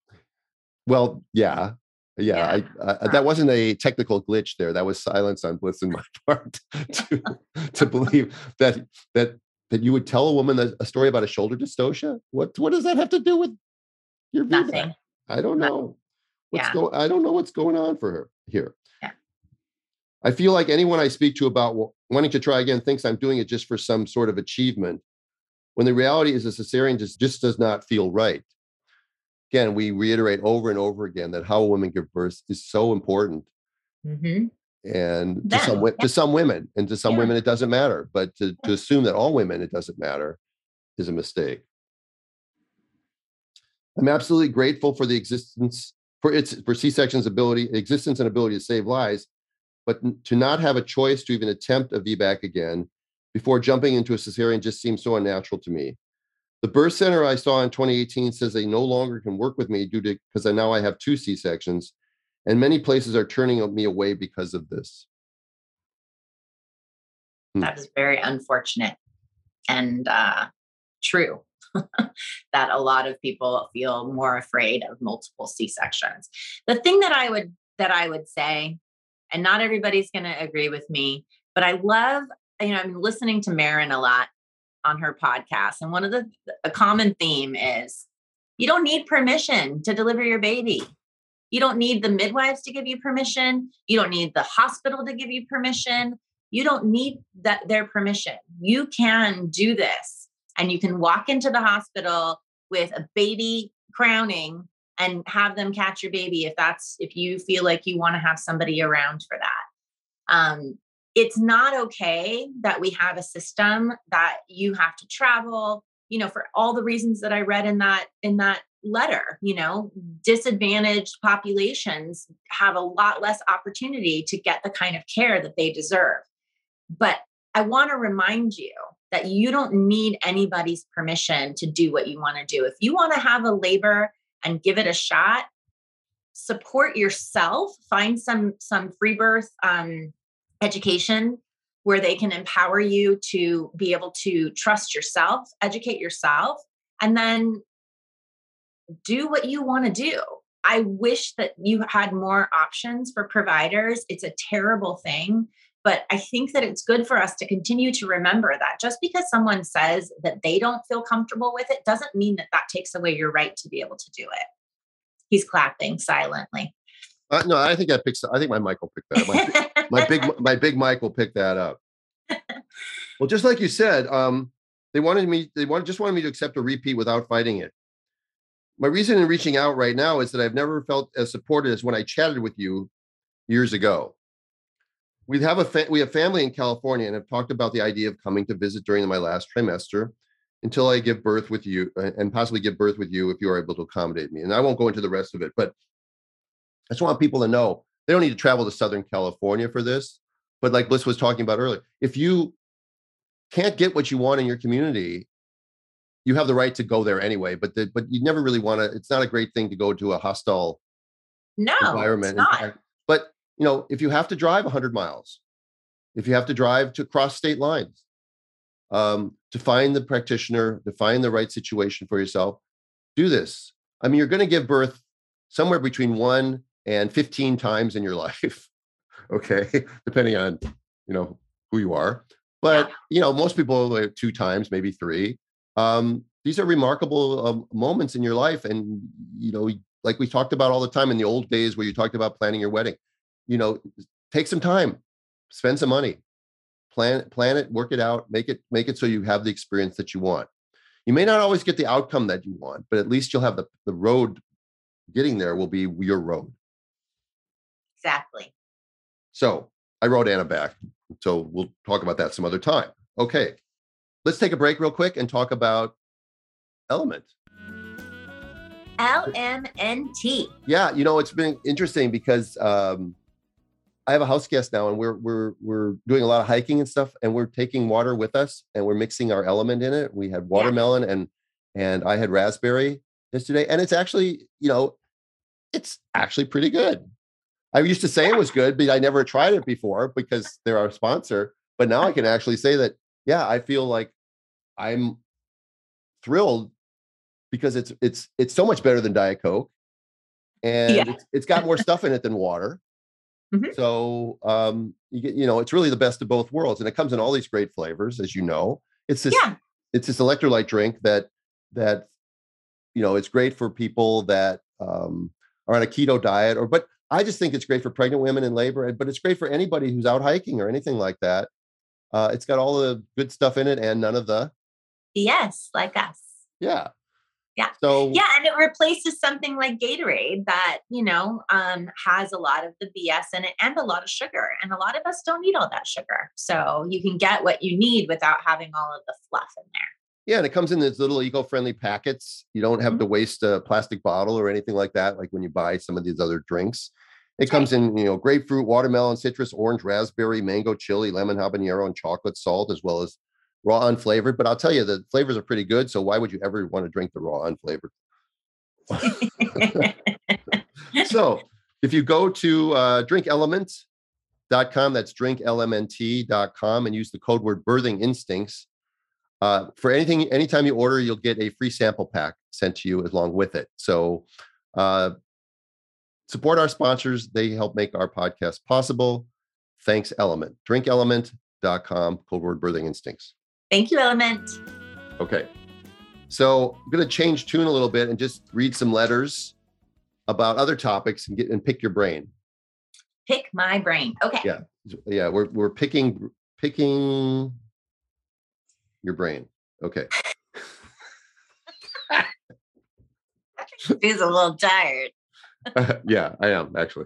well, yeah. Yeah, yeah. I, uh, that wasn't a technical glitch there. That was silence on bliss in my part to, to believe that that that you would tell a woman a, a story about a shoulder dystocia? What what does that have to do with your Nothing. I don't know. What's yeah. going I don't know what's going on for her here. Yeah. I feel like anyone I speak to about wanting to try again thinks I'm doing it just for some sort of achievement when the reality is a cesarean just, just does not feel right. Again, we reiterate over and over again that how a woman gives birth is so important. Mm-hmm and to some yeah. to some women and to some yeah. women it doesn't matter but to, to mm. assume that all women it doesn't matter is a mistake i'm absolutely grateful for the existence for its for c-section's ability existence and ability to save lives but to not have a choice to even attempt a vbac again before jumping into a cesarean just seems so unnatural to me the birth center i saw in 2018 says they no longer can work with me due to because i now i have two c-sections and many places are turning me away because of this. Hmm. That is very unfortunate and uh, true. that a lot of people feel more afraid of multiple C-sections. The thing that I would that I would say, and not everybody's going to agree with me, but I love, you know, I'm listening to Maryn a lot on her podcast, and one of the a common theme is you don't need permission to deliver your baby. You don't need the midwives to give you permission. You don't need the hospital to give you permission. You don't need that their permission. You can do this and you can walk into the hospital with a baby crowning and have them catch your baby if that's if you feel like you want to have somebody around for that. Um, it's not okay that we have a system that you have to travel you know for all the reasons that i read in that in that letter you know disadvantaged populations have a lot less opportunity to get the kind of care that they deserve. But i want to remind you that you don't need anybody's permission to do what you want to do. If you want to have a labor and give it a shot support yourself find some some free birth um, education where they can empower you to be able to trust yourself, educate yourself, and then do what you want to do. I wish that you had more options for providers. It's a terrible thing, but I think that it's good for us to continue to remember that just because someone says that they don't feel comfortable with it doesn't mean that that takes away your right to be able to do it. He's clapping silently. Uh, no, I think that picks. I think my Michael picked that. My, my big, my big Michael picked that up. well, just like you said, um, they wanted me. They wanted just wanted me to accept a repeat without fighting it. My reason in reaching out right now is that I've never felt as supported as when I chatted with you years ago. We have a fa- we have family in California and have talked about the idea of coming to visit during my last trimester until I give birth with you uh, and possibly give birth with you if you are able to accommodate me. And I won't go into the rest of it, but I just want people to know they don't need to travel to Southern California for this. But like Bliss was talking about earlier, if you can't get what you want in your community, you have the right to go there anyway. But the, but you never really want to. It's not a great thing to go to a hostile no environment. But you know, if you have to drive 100 miles, if you have to drive to cross state lines, um, to find the practitioner, to find the right situation for yourself, do this. I mean, you're going to give birth somewhere between one and 15 times in your life. okay, depending on you know who you are. But you know, most people like two times, maybe three. Um, these are remarkable um, moments in your life, and you know, like we talked about all the time in the old days, where you talked about planning your wedding. You know, take some time, spend some money, plan plan it, work it out, make it make it so you have the experience that you want. You may not always get the outcome that you want, but at least you'll have the the road getting there will be your road. Exactly. So I wrote Anna back. So we'll talk about that some other time. Okay. Let's take a break real quick and talk about Element. LMNT. Yeah, you know, it's been interesting because um, I have a house guest now and we're we're we're doing a lot of hiking and stuff and we're taking water with us and we're mixing our element in it. We had watermelon yeah. and and I had raspberry yesterday and it's actually, you know, it's actually pretty good. I used to say it was good, but I never tried it before because they're our sponsor. But now I can actually say that, yeah, I feel like I'm thrilled because it's it's it's so much better than Diet Coke, and yeah. it's, it's got more stuff in it than water. Mm-hmm. So um, you get you know it's really the best of both worlds, and it comes in all these great flavors, as you know. It's this yeah. it's this electrolyte drink that that you know it's great for people that um, are on a keto diet or but I just think it's great for pregnant women in labor, but it's great for anybody who's out hiking or anything like that. Uh, it's got all the good stuff in it and none of the yes, like us. Yeah. Yeah. So yeah, and it replaces something like Gatorade that you know um, has a lot of the BS in it and a lot of sugar, and a lot of us don't need all that sugar. So you can get what you need without having all of the fluff in there. Yeah, and it comes in these little eco-friendly packets. You don't have mm-hmm. to waste a plastic bottle or anything like that, like when you buy some of these other drinks. It comes in, you know, grapefruit, watermelon, citrus, orange, raspberry, mango, chili, lemon, habanero, and chocolate salt, as well as raw unflavored. But I'll tell you, the flavors are pretty good. So why would you ever want to drink the raw unflavored? so if you go to uh, drinkelement.com, that's drinklmnt.com, and use the code word birthing instincts, uh, for anything, anytime you order, you'll get a free sample pack sent to you along with it. So uh, support our sponsors. They help make our podcast possible. Thanks, Element. Drinkelement.com, code word birthing instincts. Thank you, Element. Okay. So I'm going to change tune a little bit and just read some letters about other topics and get and pick your brain. Pick my brain. Okay. Yeah. Yeah, we're we're picking picking your brain. Okay. He's a little tired. yeah, I am actually.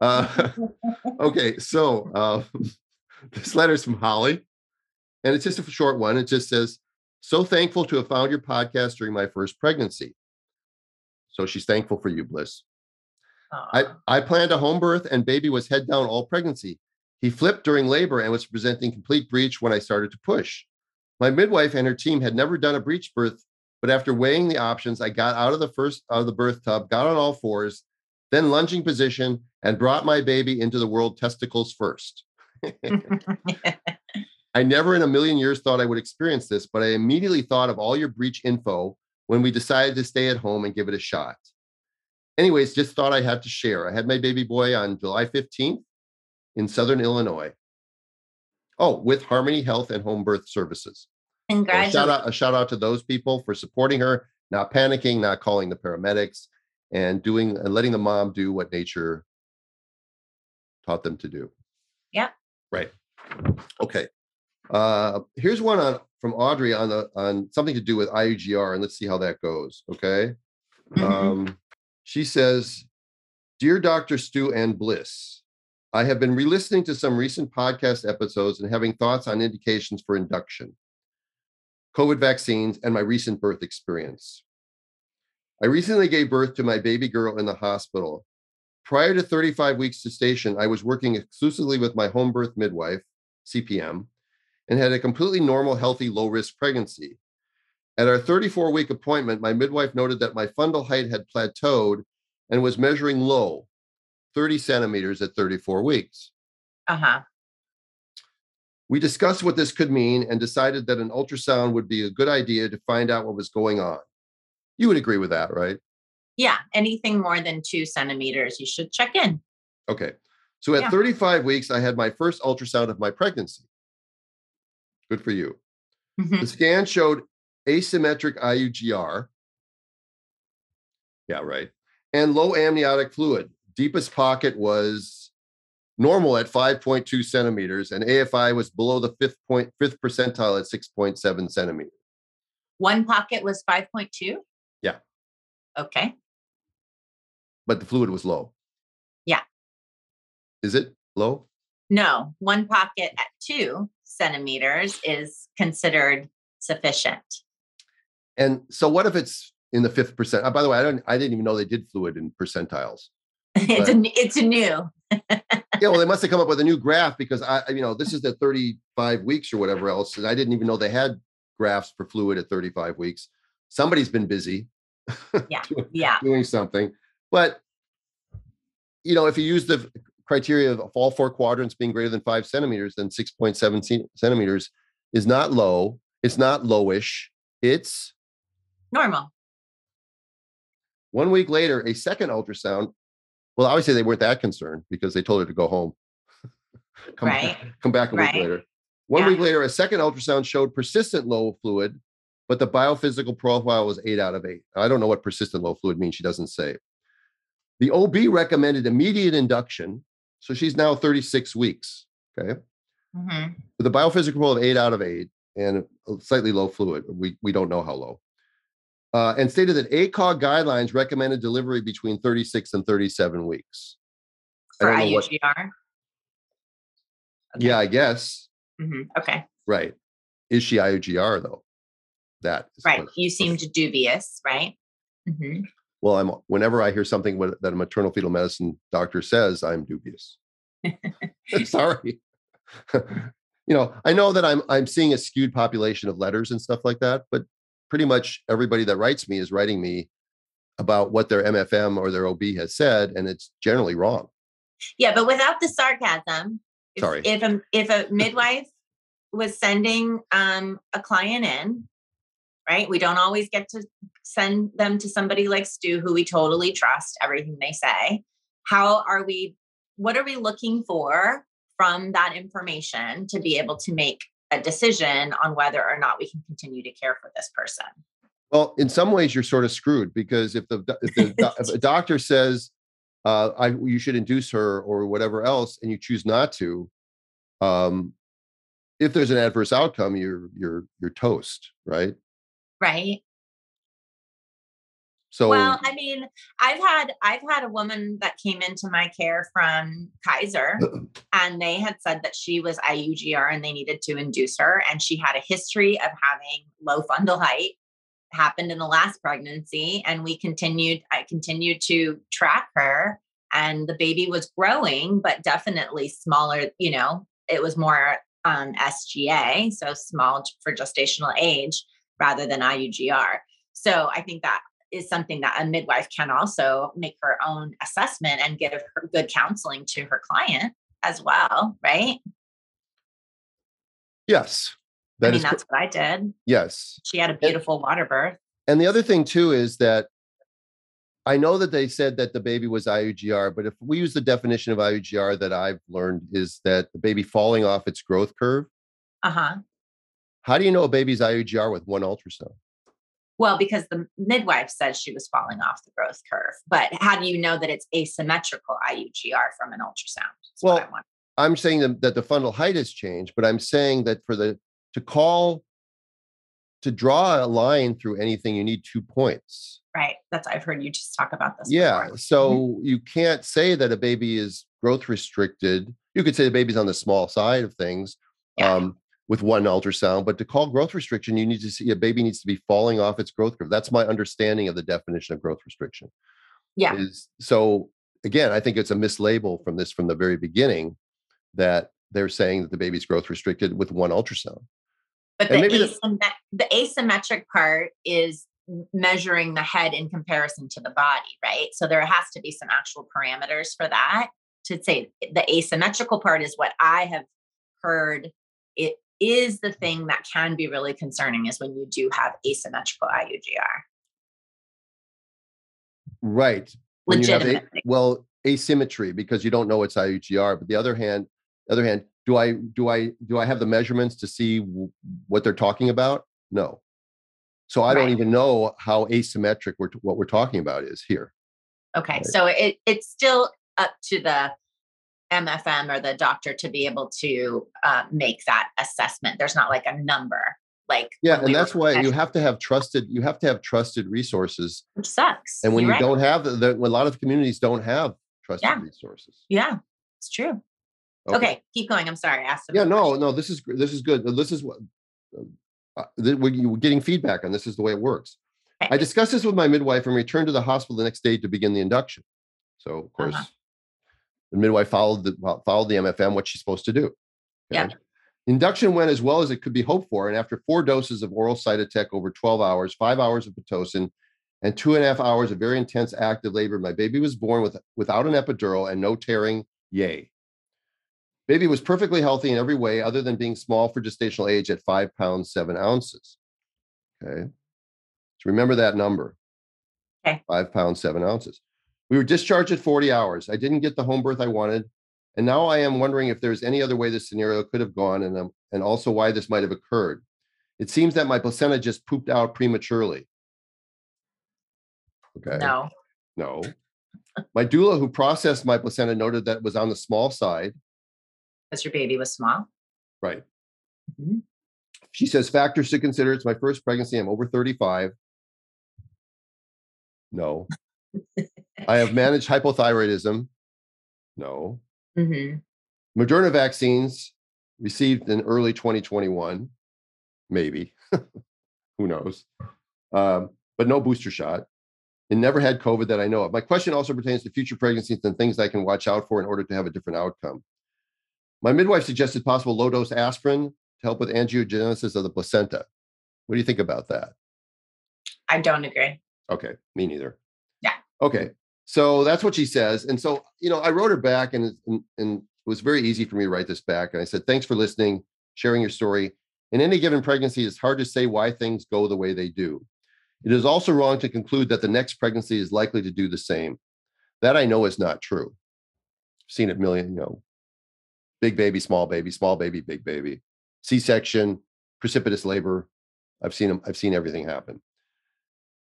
Uh, okay, so uh, this letter is from Holly, and it's just a short one. It just says, "So thankful to have found your podcast during my first pregnancy." So she's thankful for you, Bliss. I, I planned a home birth, and baby was head down all pregnancy. He flipped during labor and was presenting complete breech when I started to push. My midwife and her team had never done a breech birth, but after weighing the options, I got out of the first out of the birth tub, got on all fours, then lunging position, and brought my baby into the world testicles first. I never in a million years thought I would experience this, but I immediately thought of all your breech info when we decided to stay at home and give it a shot. Anyways, just thought I had to share. I had my baby boy on July 15th in Southern Illinois. Oh, with Harmony Health and Home Birth Services. So a shout out, a shout out to those people for supporting her, not panicking, not calling the paramedics, and doing and letting the mom do what nature taught them to do. Yeah. Right. Okay. Uh, here's one on from Audrey on the on something to do with IUGR, and let's see how that goes. Okay. Mhm. Um, she says, Dear Dr. Stu and Bliss, I have been re listening to some recent podcast episodes and having thoughts on indications for induction, COVID vaccines, and my recent birth experience. I recently gave birth to my baby girl in the hospital. Prior to 35 weeks gestation, I was working exclusively with my home birth midwife, CPM, and had a completely normal, healthy, low risk pregnancy. At our 34 week appointment, my midwife noted that my fundal height had plateaued and was measuring low, 30 centimeters at 34 weeks. Uh-huh. We discussed what this could mean and decided that an ultrasound would be a good idea to find out what was going on. You would agree with that, right? Yeah. Anything more than two centimeters, you should check in. Okay. So at Yeah. 35 weeks, I had my first ultrasound of my pregnancy. Good for you. Mhm. The scan showed asymmetric IUGR. Yeah, right. And low amniotic fluid. Deepest pocket was normal at 5.2 centimeters, and AFI was below the fifth point fifth percentile at 6.7 centimeters. One pocket was 5.2. Yeah. Okay. But the fluid was low. Yeah. Is it low? No, one pocket at two centimeters is considered sufficient. And so what if it's in the fifth percent? Uh, by the way, I don't I didn't even know they did fluid in percentiles. it's a it's a new. yeah, well, they must have come up with a new graph because I, you know, this is the 35 weeks or whatever else. And I didn't even know they had graphs for fluid at 35 weeks. Somebody's been busy Yeah. doing, Yeah. doing something. But, you know, if you use the criteria of all four quadrants being greater than five centimeters, then 6.7 centimeters is not low. It's not lowish. It's Normal. one week later, a second ultrasound. Well, obviously they weren't that concerned because they told her to go home. come, Right. come back a Right. week later. One Yeah. week later, a second ultrasound showed persistent low fluid, but the biophysical profile was eight out of eight. I don't know what persistent low fluid means. She doesn't say. The OB recommended immediate induction. So she's now 36 weeks. Okay. Mhm. With a biophysical profile of eight out of eight and slightly low fluid. We, we don't know how low. Uh, and stated that ACOG guidelines recommended delivery between 36 and 37 weeks. I For don't know what- IUGR. Okay. Yeah, I guess. Mhm. Okay. Right. Is she IUGR though? That Right. You seemed dubious, right? Mhm. well, I'm whenever I hear something that a maternal fetal medicine doctor says, I'm dubious. Sorry. you know, I know that I'm I'm seeing a skewed population of letters and stuff like that, but pretty much everybody that writes me is writing me about what their MFM or their OB has said, and it's generally wrong. Yeah, but without the sarcasm. If, Sorry. If a if a midwife was sending um, a client in, right? We don't always get to send them to somebody like Stu, who we totally trust everything they say. How are we? What are we looking for from that information to be able to make a decision on whether or not we can continue to care for this person? Well, in some ways, you're sort of screwed because if the if, the, if a doctor says uh, I, you should induce her or whatever else, and you choose not to, um, if there's an adverse outcome, you're you're you're toast, right? Right. So well, I mean, I've had I've had a woman that came into my care from Kaiser, and they had said that she was IUGR and they needed to induce her, and she had a history of having low fundal height. Happened in the last pregnancy, and we continued. I continued to track her, and the baby was growing, but definitely smaller. You know, it was more um, SGA, so small for gestational age, rather than IUGR. So I think that is something that a midwife can also make her own assessment and give her good counseling to her client as well, right? Yes. I mean, that's what I did. Yes. She had a beautiful and, water birth. And the other thing too is that I know that they said that the baby was IUGR, but if we use the definition of IUGR that I've learned is that the baby falling off its growth curve. Uh-huh. How do you know a baby's IUGR with one ultrasound? Well, because the midwife says she was falling off the growth curve. But how do you know that it's asymmetrical IUGR from an ultrasound? That's well, I'm saying that the fundal height has changed, but I'm saying that for the to call to draw a line through anything, you need two points. Right. That's I've heard you just talk about this. Yeah. Before. So mm-hmm. you can't say that a baby is growth restricted. You could say the baby's on the small side of things. Yeah. Um, with one ultrasound. But to call growth restriction, you need to see a baby needs to be falling off its growth curve. That's my understanding of the definition of growth restriction. Yeah. Is so again, I think it's a mislabel from this from the very beginning that they're saying that the baby's growth restricted with one ultrasound. But the, asym- the, the asymmetric part is measuring the head in comparison to the body, right? So there has to be some actual parameters for that to say the asymmetrical part is what I have heard it is the thing that can be really concerning is when you do have asymmetrical IUGR. Right. A, well, asymmetry because you don't know it's IUGR. But the other hand, the other hand, do I do I do I have the measurements to see w- what they're talking about? No. So I right. don't even know how asymmetric we're t- what we're talking about is here. Okay, right. so it it's still up to the MFM or the doctor to be able to uh, make that assessment. There's not like a number. Like yeah, and that's why you have to have trusted. You have to have trusted resources, which sucks. And when You're you right. don't have the, the, a lot of communities don't have trusted yeah. resources. Yeah, it's true. Okay. okay. keep going. I'm sorry. I asked. Yeah, no, question. no. This is this is good. This is what uh, we're getting feedback on. This is the way it works. Okay. I discussed this with my midwife and returned to the hospital the next day to begin the induction. So of course. Uh-huh the midwife followed the followed the MFM, what she's supposed to do. Okay? Yeah. Induction went as well as it could be hoped for, and after four doses of oral Cytotec over 12 hours, five hours of pitocin, and two and a half hours of very intense active labor, my baby was born with without an epidural and no tearing. Yay! Baby was perfectly healthy in every way, other than being small for gestational age at five pounds seven ounces. Okay, so remember that number. Okay. Five pounds seven ounces. We were discharged at 40 hours. I didn't get the home birth I wanted. And now I am wondering if there's any other way this scenario could have gone and, um, and also why this might have occurred. It seems that my placenta just pooped out prematurely. Okay. No. No. my doula who processed my placenta noted that it was on the small side. Because your baby was small? Right. Mm-hmm. She says factors to consider. It's my first pregnancy. I'm over 35. No. I have managed hypothyroidism. No. Mm-hmm. Moderna vaccines received in early 2021. Maybe. Who knows? Um, but no booster shot. And never had COVID that I know of. My question also pertains to future pregnancies and things I can watch out for in order to have a different outcome. My midwife suggested possible low dose aspirin to help with angiogenesis of the placenta. What do you think about that? I don't agree. Okay, me neither. Yeah. Okay. So that's what she says. And so, you know, I wrote her back and, and, and it was very easy for me to write this back. And I said, thanks for listening, sharing your story. In any given pregnancy, it's hard to say why things go the way they do. It is also wrong to conclude that the next pregnancy is likely to do the same. That I know is not true. I've seen it million, you know, big baby, small baby, small baby, big baby, C-section, precipitous labor. I've seen them, I've seen everything happen.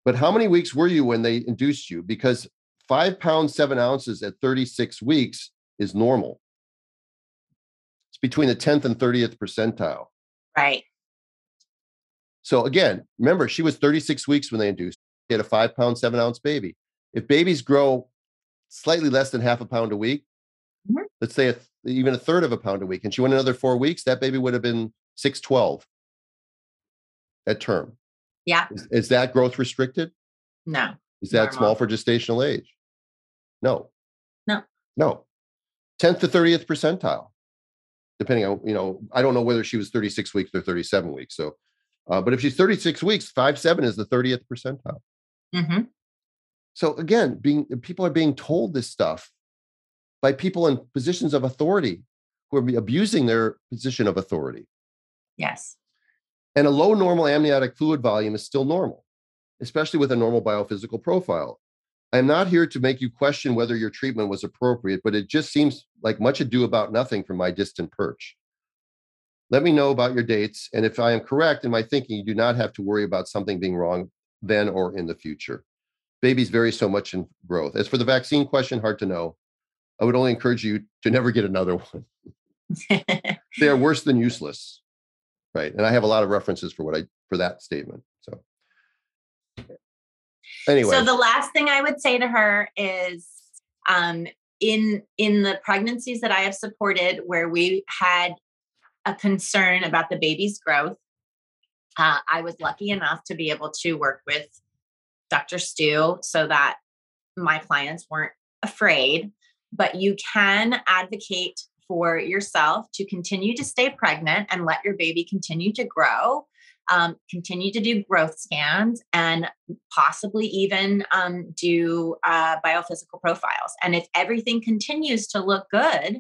But how many weeks were you when they induced you? Because five pounds, seven ounces at 36 weeks is normal. It's between the 10th and 30th percentile. Right. So again, remember, she was 36 weeks when they induced. She had a five pound, seven ounce baby. If babies grow slightly less than half a pound a week, Mhm. let's say a, th- even a third of a pound a week, and she went another four weeks, that baby would have been 612 at term. Yeah. Is, is that growth restricted? No. Is that small for gestational age? No. No. No. 10th to 30th percentile, depending on, you know, I don't know whether she was 36 weeks or 37 weeks. So, uh, but if she's 36 weeks, five seven is the 30th percentile. hmm So again, being people are being told this stuff by people in positions of authority who are abusing their position of authority. Yes. And a low normal amniotic fluid volume is still normal, especially with a normal biophysical profile. I'm not here to make you question whether your treatment was appropriate, but it just seems like much ado about nothing from my distant perch. Let me know about your dates, and if I am correct in my thinking, you do not have to worry about something being wrong then or in the future. Babies vary so much in growth. As for the vaccine question, hard to know. I would only encourage you to never get another one. They are worse than useless. Right. And I have a lot of references for what I for that statement. Anyway. So the last thing I would say to her is um in in the pregnancies that I have supported where we had a concern about the baby's growth, uh, I was lucky enough to be able to work with Dr. Stu so that my clients weren't afraid. But you can advocate for yourself to continue to stay pregnant and let your baby continue to grow. Um, continue to do growth scans and possibly even um, do uh, biophysical profiles. And if everything continues to look good,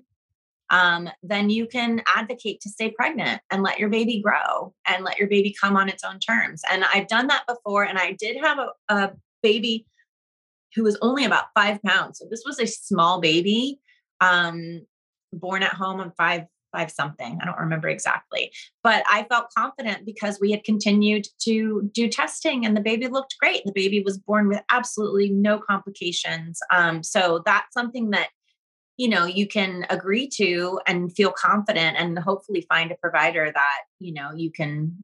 um, then you can advocate to stay pregnant and let your baby grow and let your baby come on its own terms. And I've done that before. And I did have a, a baby who was only about five pounds. So this was a small baby, um, born at home on five five something. I don't remember exactly, but I felt confident because we had continued to do testing and the baby looked great. The baby was born with absolutely no complications. Um, so that's something that you know you can agree to and feel confident and hopefully find a provider that you know you can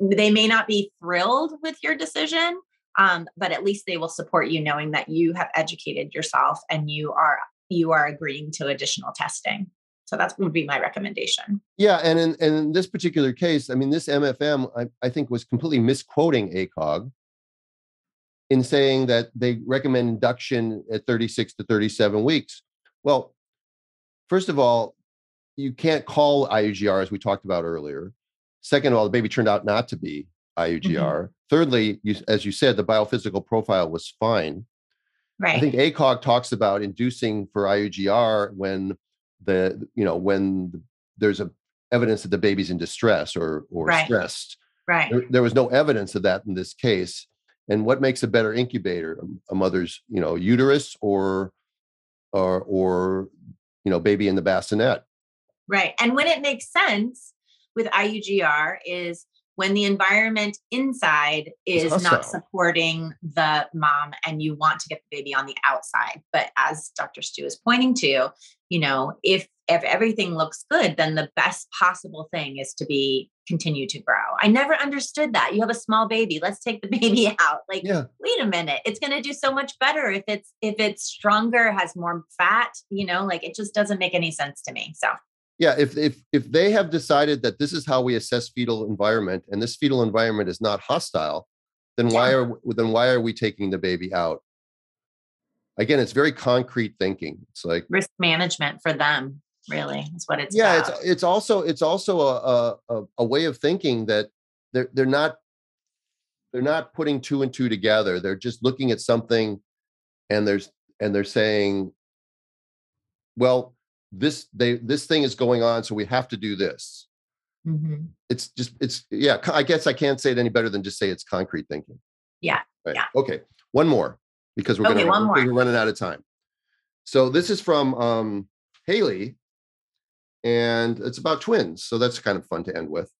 they may not be thrilled with your decision um, but at least they will support you knowing that you have educated yourself and you are you are agreeing to additional testing so that would be my recommendation Yeah, and in, and in this particular case, I mean, this MFM, I, I think, was completely misquoting ACOG in saying that they recommend induction at 36 to 37 weeks. Well, first of all, you can't call IUGR as we talked about earlier. Second of all, the baby turned out not to be mm-hmm. IUGR. Thirdly, you, as you said, the biophysical profile was fine. right I think ACOG talks about inducing for IUGR when the you know when there's a evidence that the baby's in distress or or Right. stressed. right There, there was no evidence of that in this case. And what makes a better incubator? A- A mother's you know uterus or or or you know baby in the bassinet. Right. And when it makes sense with IUGR is when the environment inside is not supporting the mom and you want to get the baby on the outside. But as Dr. Stu is pointing to, you know, if if everything looks good, then the best possible thing is to be continue to grow. I never understood that. You have a small baby, let's take the baby out. Like Yeah. wait a minute it's going to do so much better if it's if it's stronger has more fat you know like it just doesn't make any sense to me so Yeah, if if if they have decided that this is how we assess fetal environment and this fetal environment is not hostile, then why are then why are we taking the baby out? Again, it's very concrete thinking. It's like risk management for them really is what it's yeah, about. it's it's also it's also a, a a way of thinking that they're they're not they're not putting two and two together. They're just looking at something and there's and they're saying, well, this they this thing is going on, so we have to do this. Mhm. it's just it's yeah i guess i can't say it any better than just say it's concrete thinking Yeah, right. yeah. okay one more because we're Okay, gonna one more. we're running out of time so this is from um haley and it's about twins so that's kind of fun to end with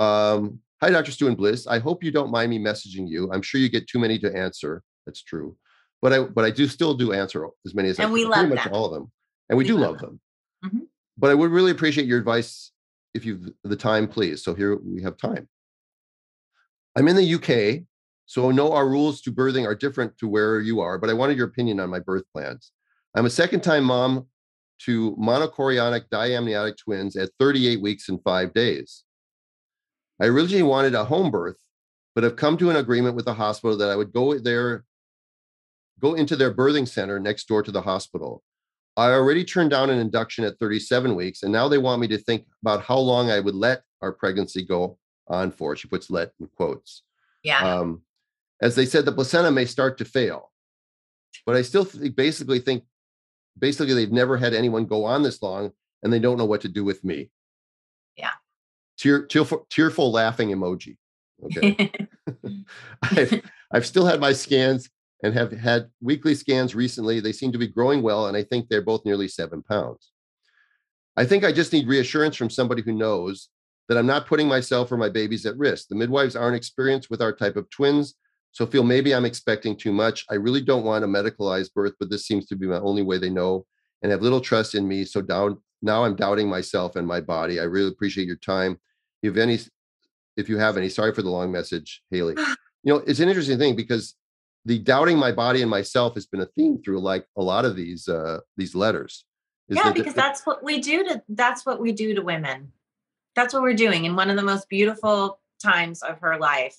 um Hi, Dr. Stu and Bliss. I hope you don't mind me messaging you. I'm sure you get too many to answer. That's true. But I but I do still do answer as many as And I we love pretty much them. all of them. And we, We do love love them. Mhm. But I would really appreciate your advice if you've the time, please. So here we have time. I'm in the UK, so I know our rules to birthing are different to where you are, but I wanted your opinion on my birth plans. I'm a second time mom to monochorionic diamniotic twins at 38 weeks and five days. I originally wanted a home birth, but have come to an agreement with the hospital that I would go there, go into their birthing center next door to the hospital. I already turned down an induction at 37 weeks, and now they want me to think about how long I would let our pregnancy go on for. She puts let in quotes. Yeah. Um, as they said, the placenta may start to fail, but I still think, basically think, basically they've never had anyone go on this long, and they don't know what to do with me. Yeah. Tear, tearful, tearful laughing emoji. Okay. I've, I've still had my scans and have had weekly scans recently. They seem to be growing well, and I think they're both nearly seven pounds. I think I just need reassurance from somebody who knows that I'm not putting myself or my babies at risk. The midwives aren't experienced with our type of twins, so feel maybe I'm expecting too much. I really don't want a medicalized birth, but this seems to be my only way they know and have little trust in me. So down now I'm doubting myself and my body. I really appreciate your time. If you have any, if you have any, sorry for the long message, Haley. You know, it's an interesting thing because the doubting my body and myself has been a theme through like a lot of these uh these letters. Is yeah, that- because that's what we do to that's what we do to women. That's what we're doing in one of the most beautiful times of her life.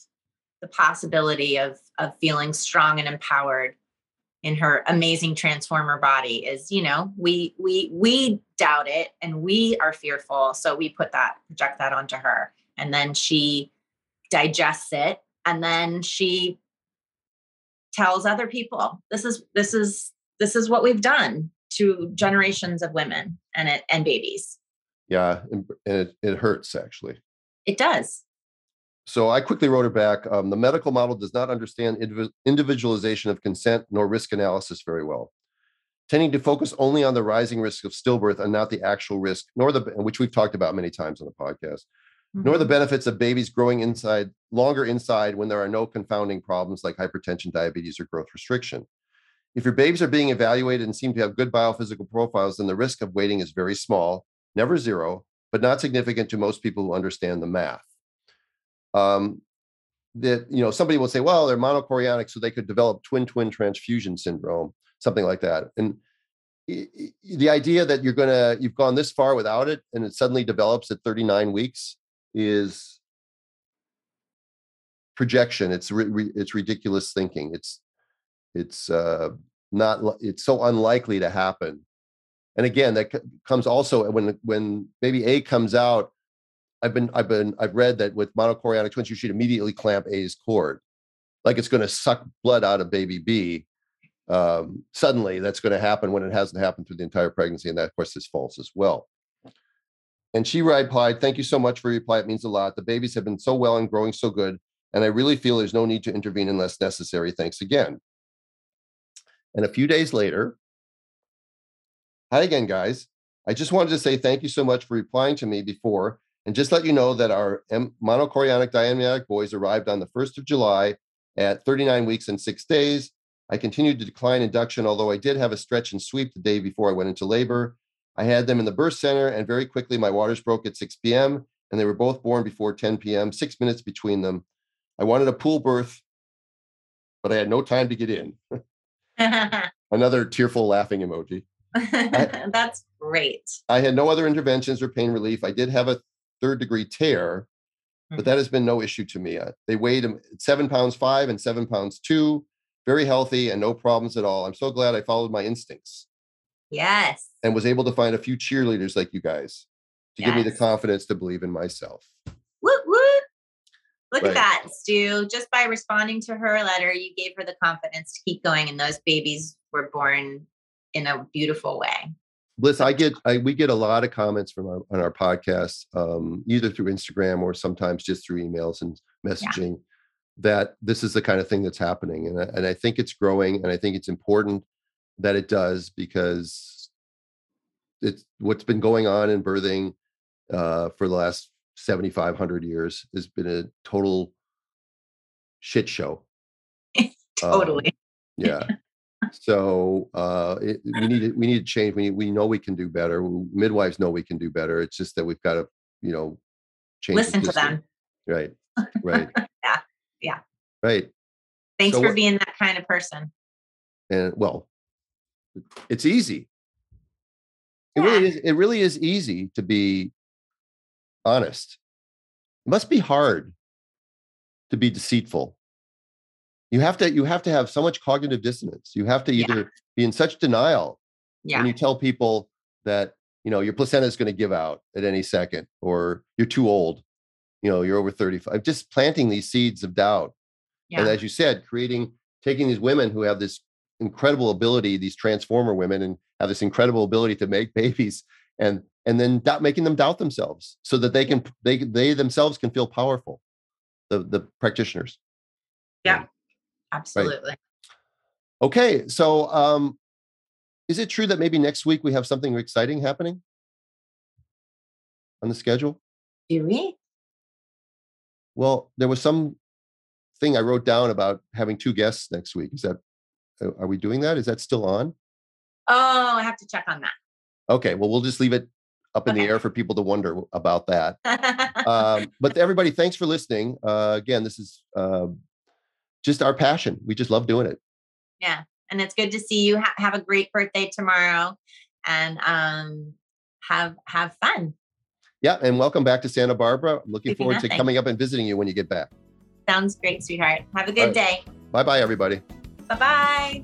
The possibility of of feeling strong and empowered in her amazing transformer body is, you know, we we we doubt it and we are fearful, so we put that project that onto her and then she digests it and then she tells other people this is this is this is what we've done to generations of women and it and babies. Yeah, and, it, it hurts actually. it does So I quickly wrote her back. Um, the medical model does not understand indiv- individualization of consent nor risk analysis very well, tending to focus only on the rising risk of stillbirth and not the actual risk, nor the which we've talked about many times on the podcast, nor the Mhm. benefits of babies growing inside longer inside when there are no confounding problems like hypertension, diabetes, or growth restriction. If your babies are being evaluated and seem to have good biophysical profiles, then the risk of waiting is very small, never zero, but not significant to most people who understand the math. Um, that you know, somebody will say, "Well, they're monochorionic, so they could develop twin-twin transfusion syndrome, something like that." And the idea that you're gonna you've gone this far without it, and it suddenly develops at 39 weeks is projection. It's ri- it's ridiculous thinking. It's it's uh, not it's so unlikely to happen. And again, that c- comes also when when baby A comes out. I've been I've been I've read that with monochorionic twins, you should immediately clamp A's cord, like it's going to suck blood out of baby B. Um, suddenly, that's going to happen when it hasn't happened through the entire pregnancy, and that of course is false as well. And she replied, "Thank you so much for your reply. It means a lot. The babies have been so well and growing so good, and I really feel there's no need to intervene unless necessary. Thanks again." And a few days later, hi again, guys. I just wanted to say thank you so much for replying to me before, and just let you know that our M- monochorionic diamniotic boys arrived on the 1st of July at 39 weeks and six days. I continued to decline induction, although I did have a stretch and sweep the day before I went into labor. I had them in the birth center, and very quickly my waters broke at 6 p.m., and they were both born before 10 p.m., six minutes between them. I wanted a pool birth, but I had no time to get in. Another tearful laughing emoji. that's great I had no other interventions or pain relief. I did have a third degree tear, but that has been no issue to me. Uh, They weighed seven pounds five and seven pounds two, very healthy and no problems at all. I'm so glad I followed my instincts yes and was able to find a few cheerleaders like you guys to give me the confidence to believe in myself. Woot woot. Look Right. at that, Stu. Just by responding to her letter, you gave her the confidence to keep going, and those babies were born in a beautiful way. Bliss, I get I, we get a lot of comments from our on our podcast, um, either through Instagram or sometimes just through emails and messaging. That this is the kind of thing that's happening, and I, and I think it's growing, and I think it's important that it does because it's what's been going on in birthing uh, for the last 7,500 years has been a total shit show. totally. Um, yeah. So uh, it, we need to, we need to change. We we know we can do better. Midwives know we can do better. It's just that we've got to you know change. Listen to them. Right. Right. Yeah, yeah. Right. Thanks So for what- being that kind of person. And well, it's easy. It really is. It really is easy to be honest. It must be hard to be deceitful. You have to. You have to have so much cognitive dissonance. You have to Yeah. either be in such denial Yeah. when you tell people that you know your placenta is going to give out at any second, or you're too old. You know, you're over 35. Just planting these seeds of doubt Yeah. and as you said creating taking these women who have this incredible ability these transformer women and have this incredible ability to make babies and and then doubt, making them doubt themselves so that they can they they themselves can feel powerful the the practitioners Absolutely. okay so um is it true that maybe next week we have something exciting happening on the schedule Do we? well there was some thing i wrote down about having two guests next week is that uh, are we doing that is that still on Oh, I have to check on that. Okay, well, we'll just leave it up in the air for people to wonder about that. that. Um, but everybody, thanks for listening. Uh, again, this is uh, just our passion. We just love doing it. yeah. And it's good to see you. Ha- have a great birthday tomorrow and um have have fun. Yeah, and welcome back to Santa Barbara. I'm looking Maybe forward to coming up and visiting you when you get back. Sounds great, sweetheart. Have a good All day. Bye bye, everybody. Bye-bye.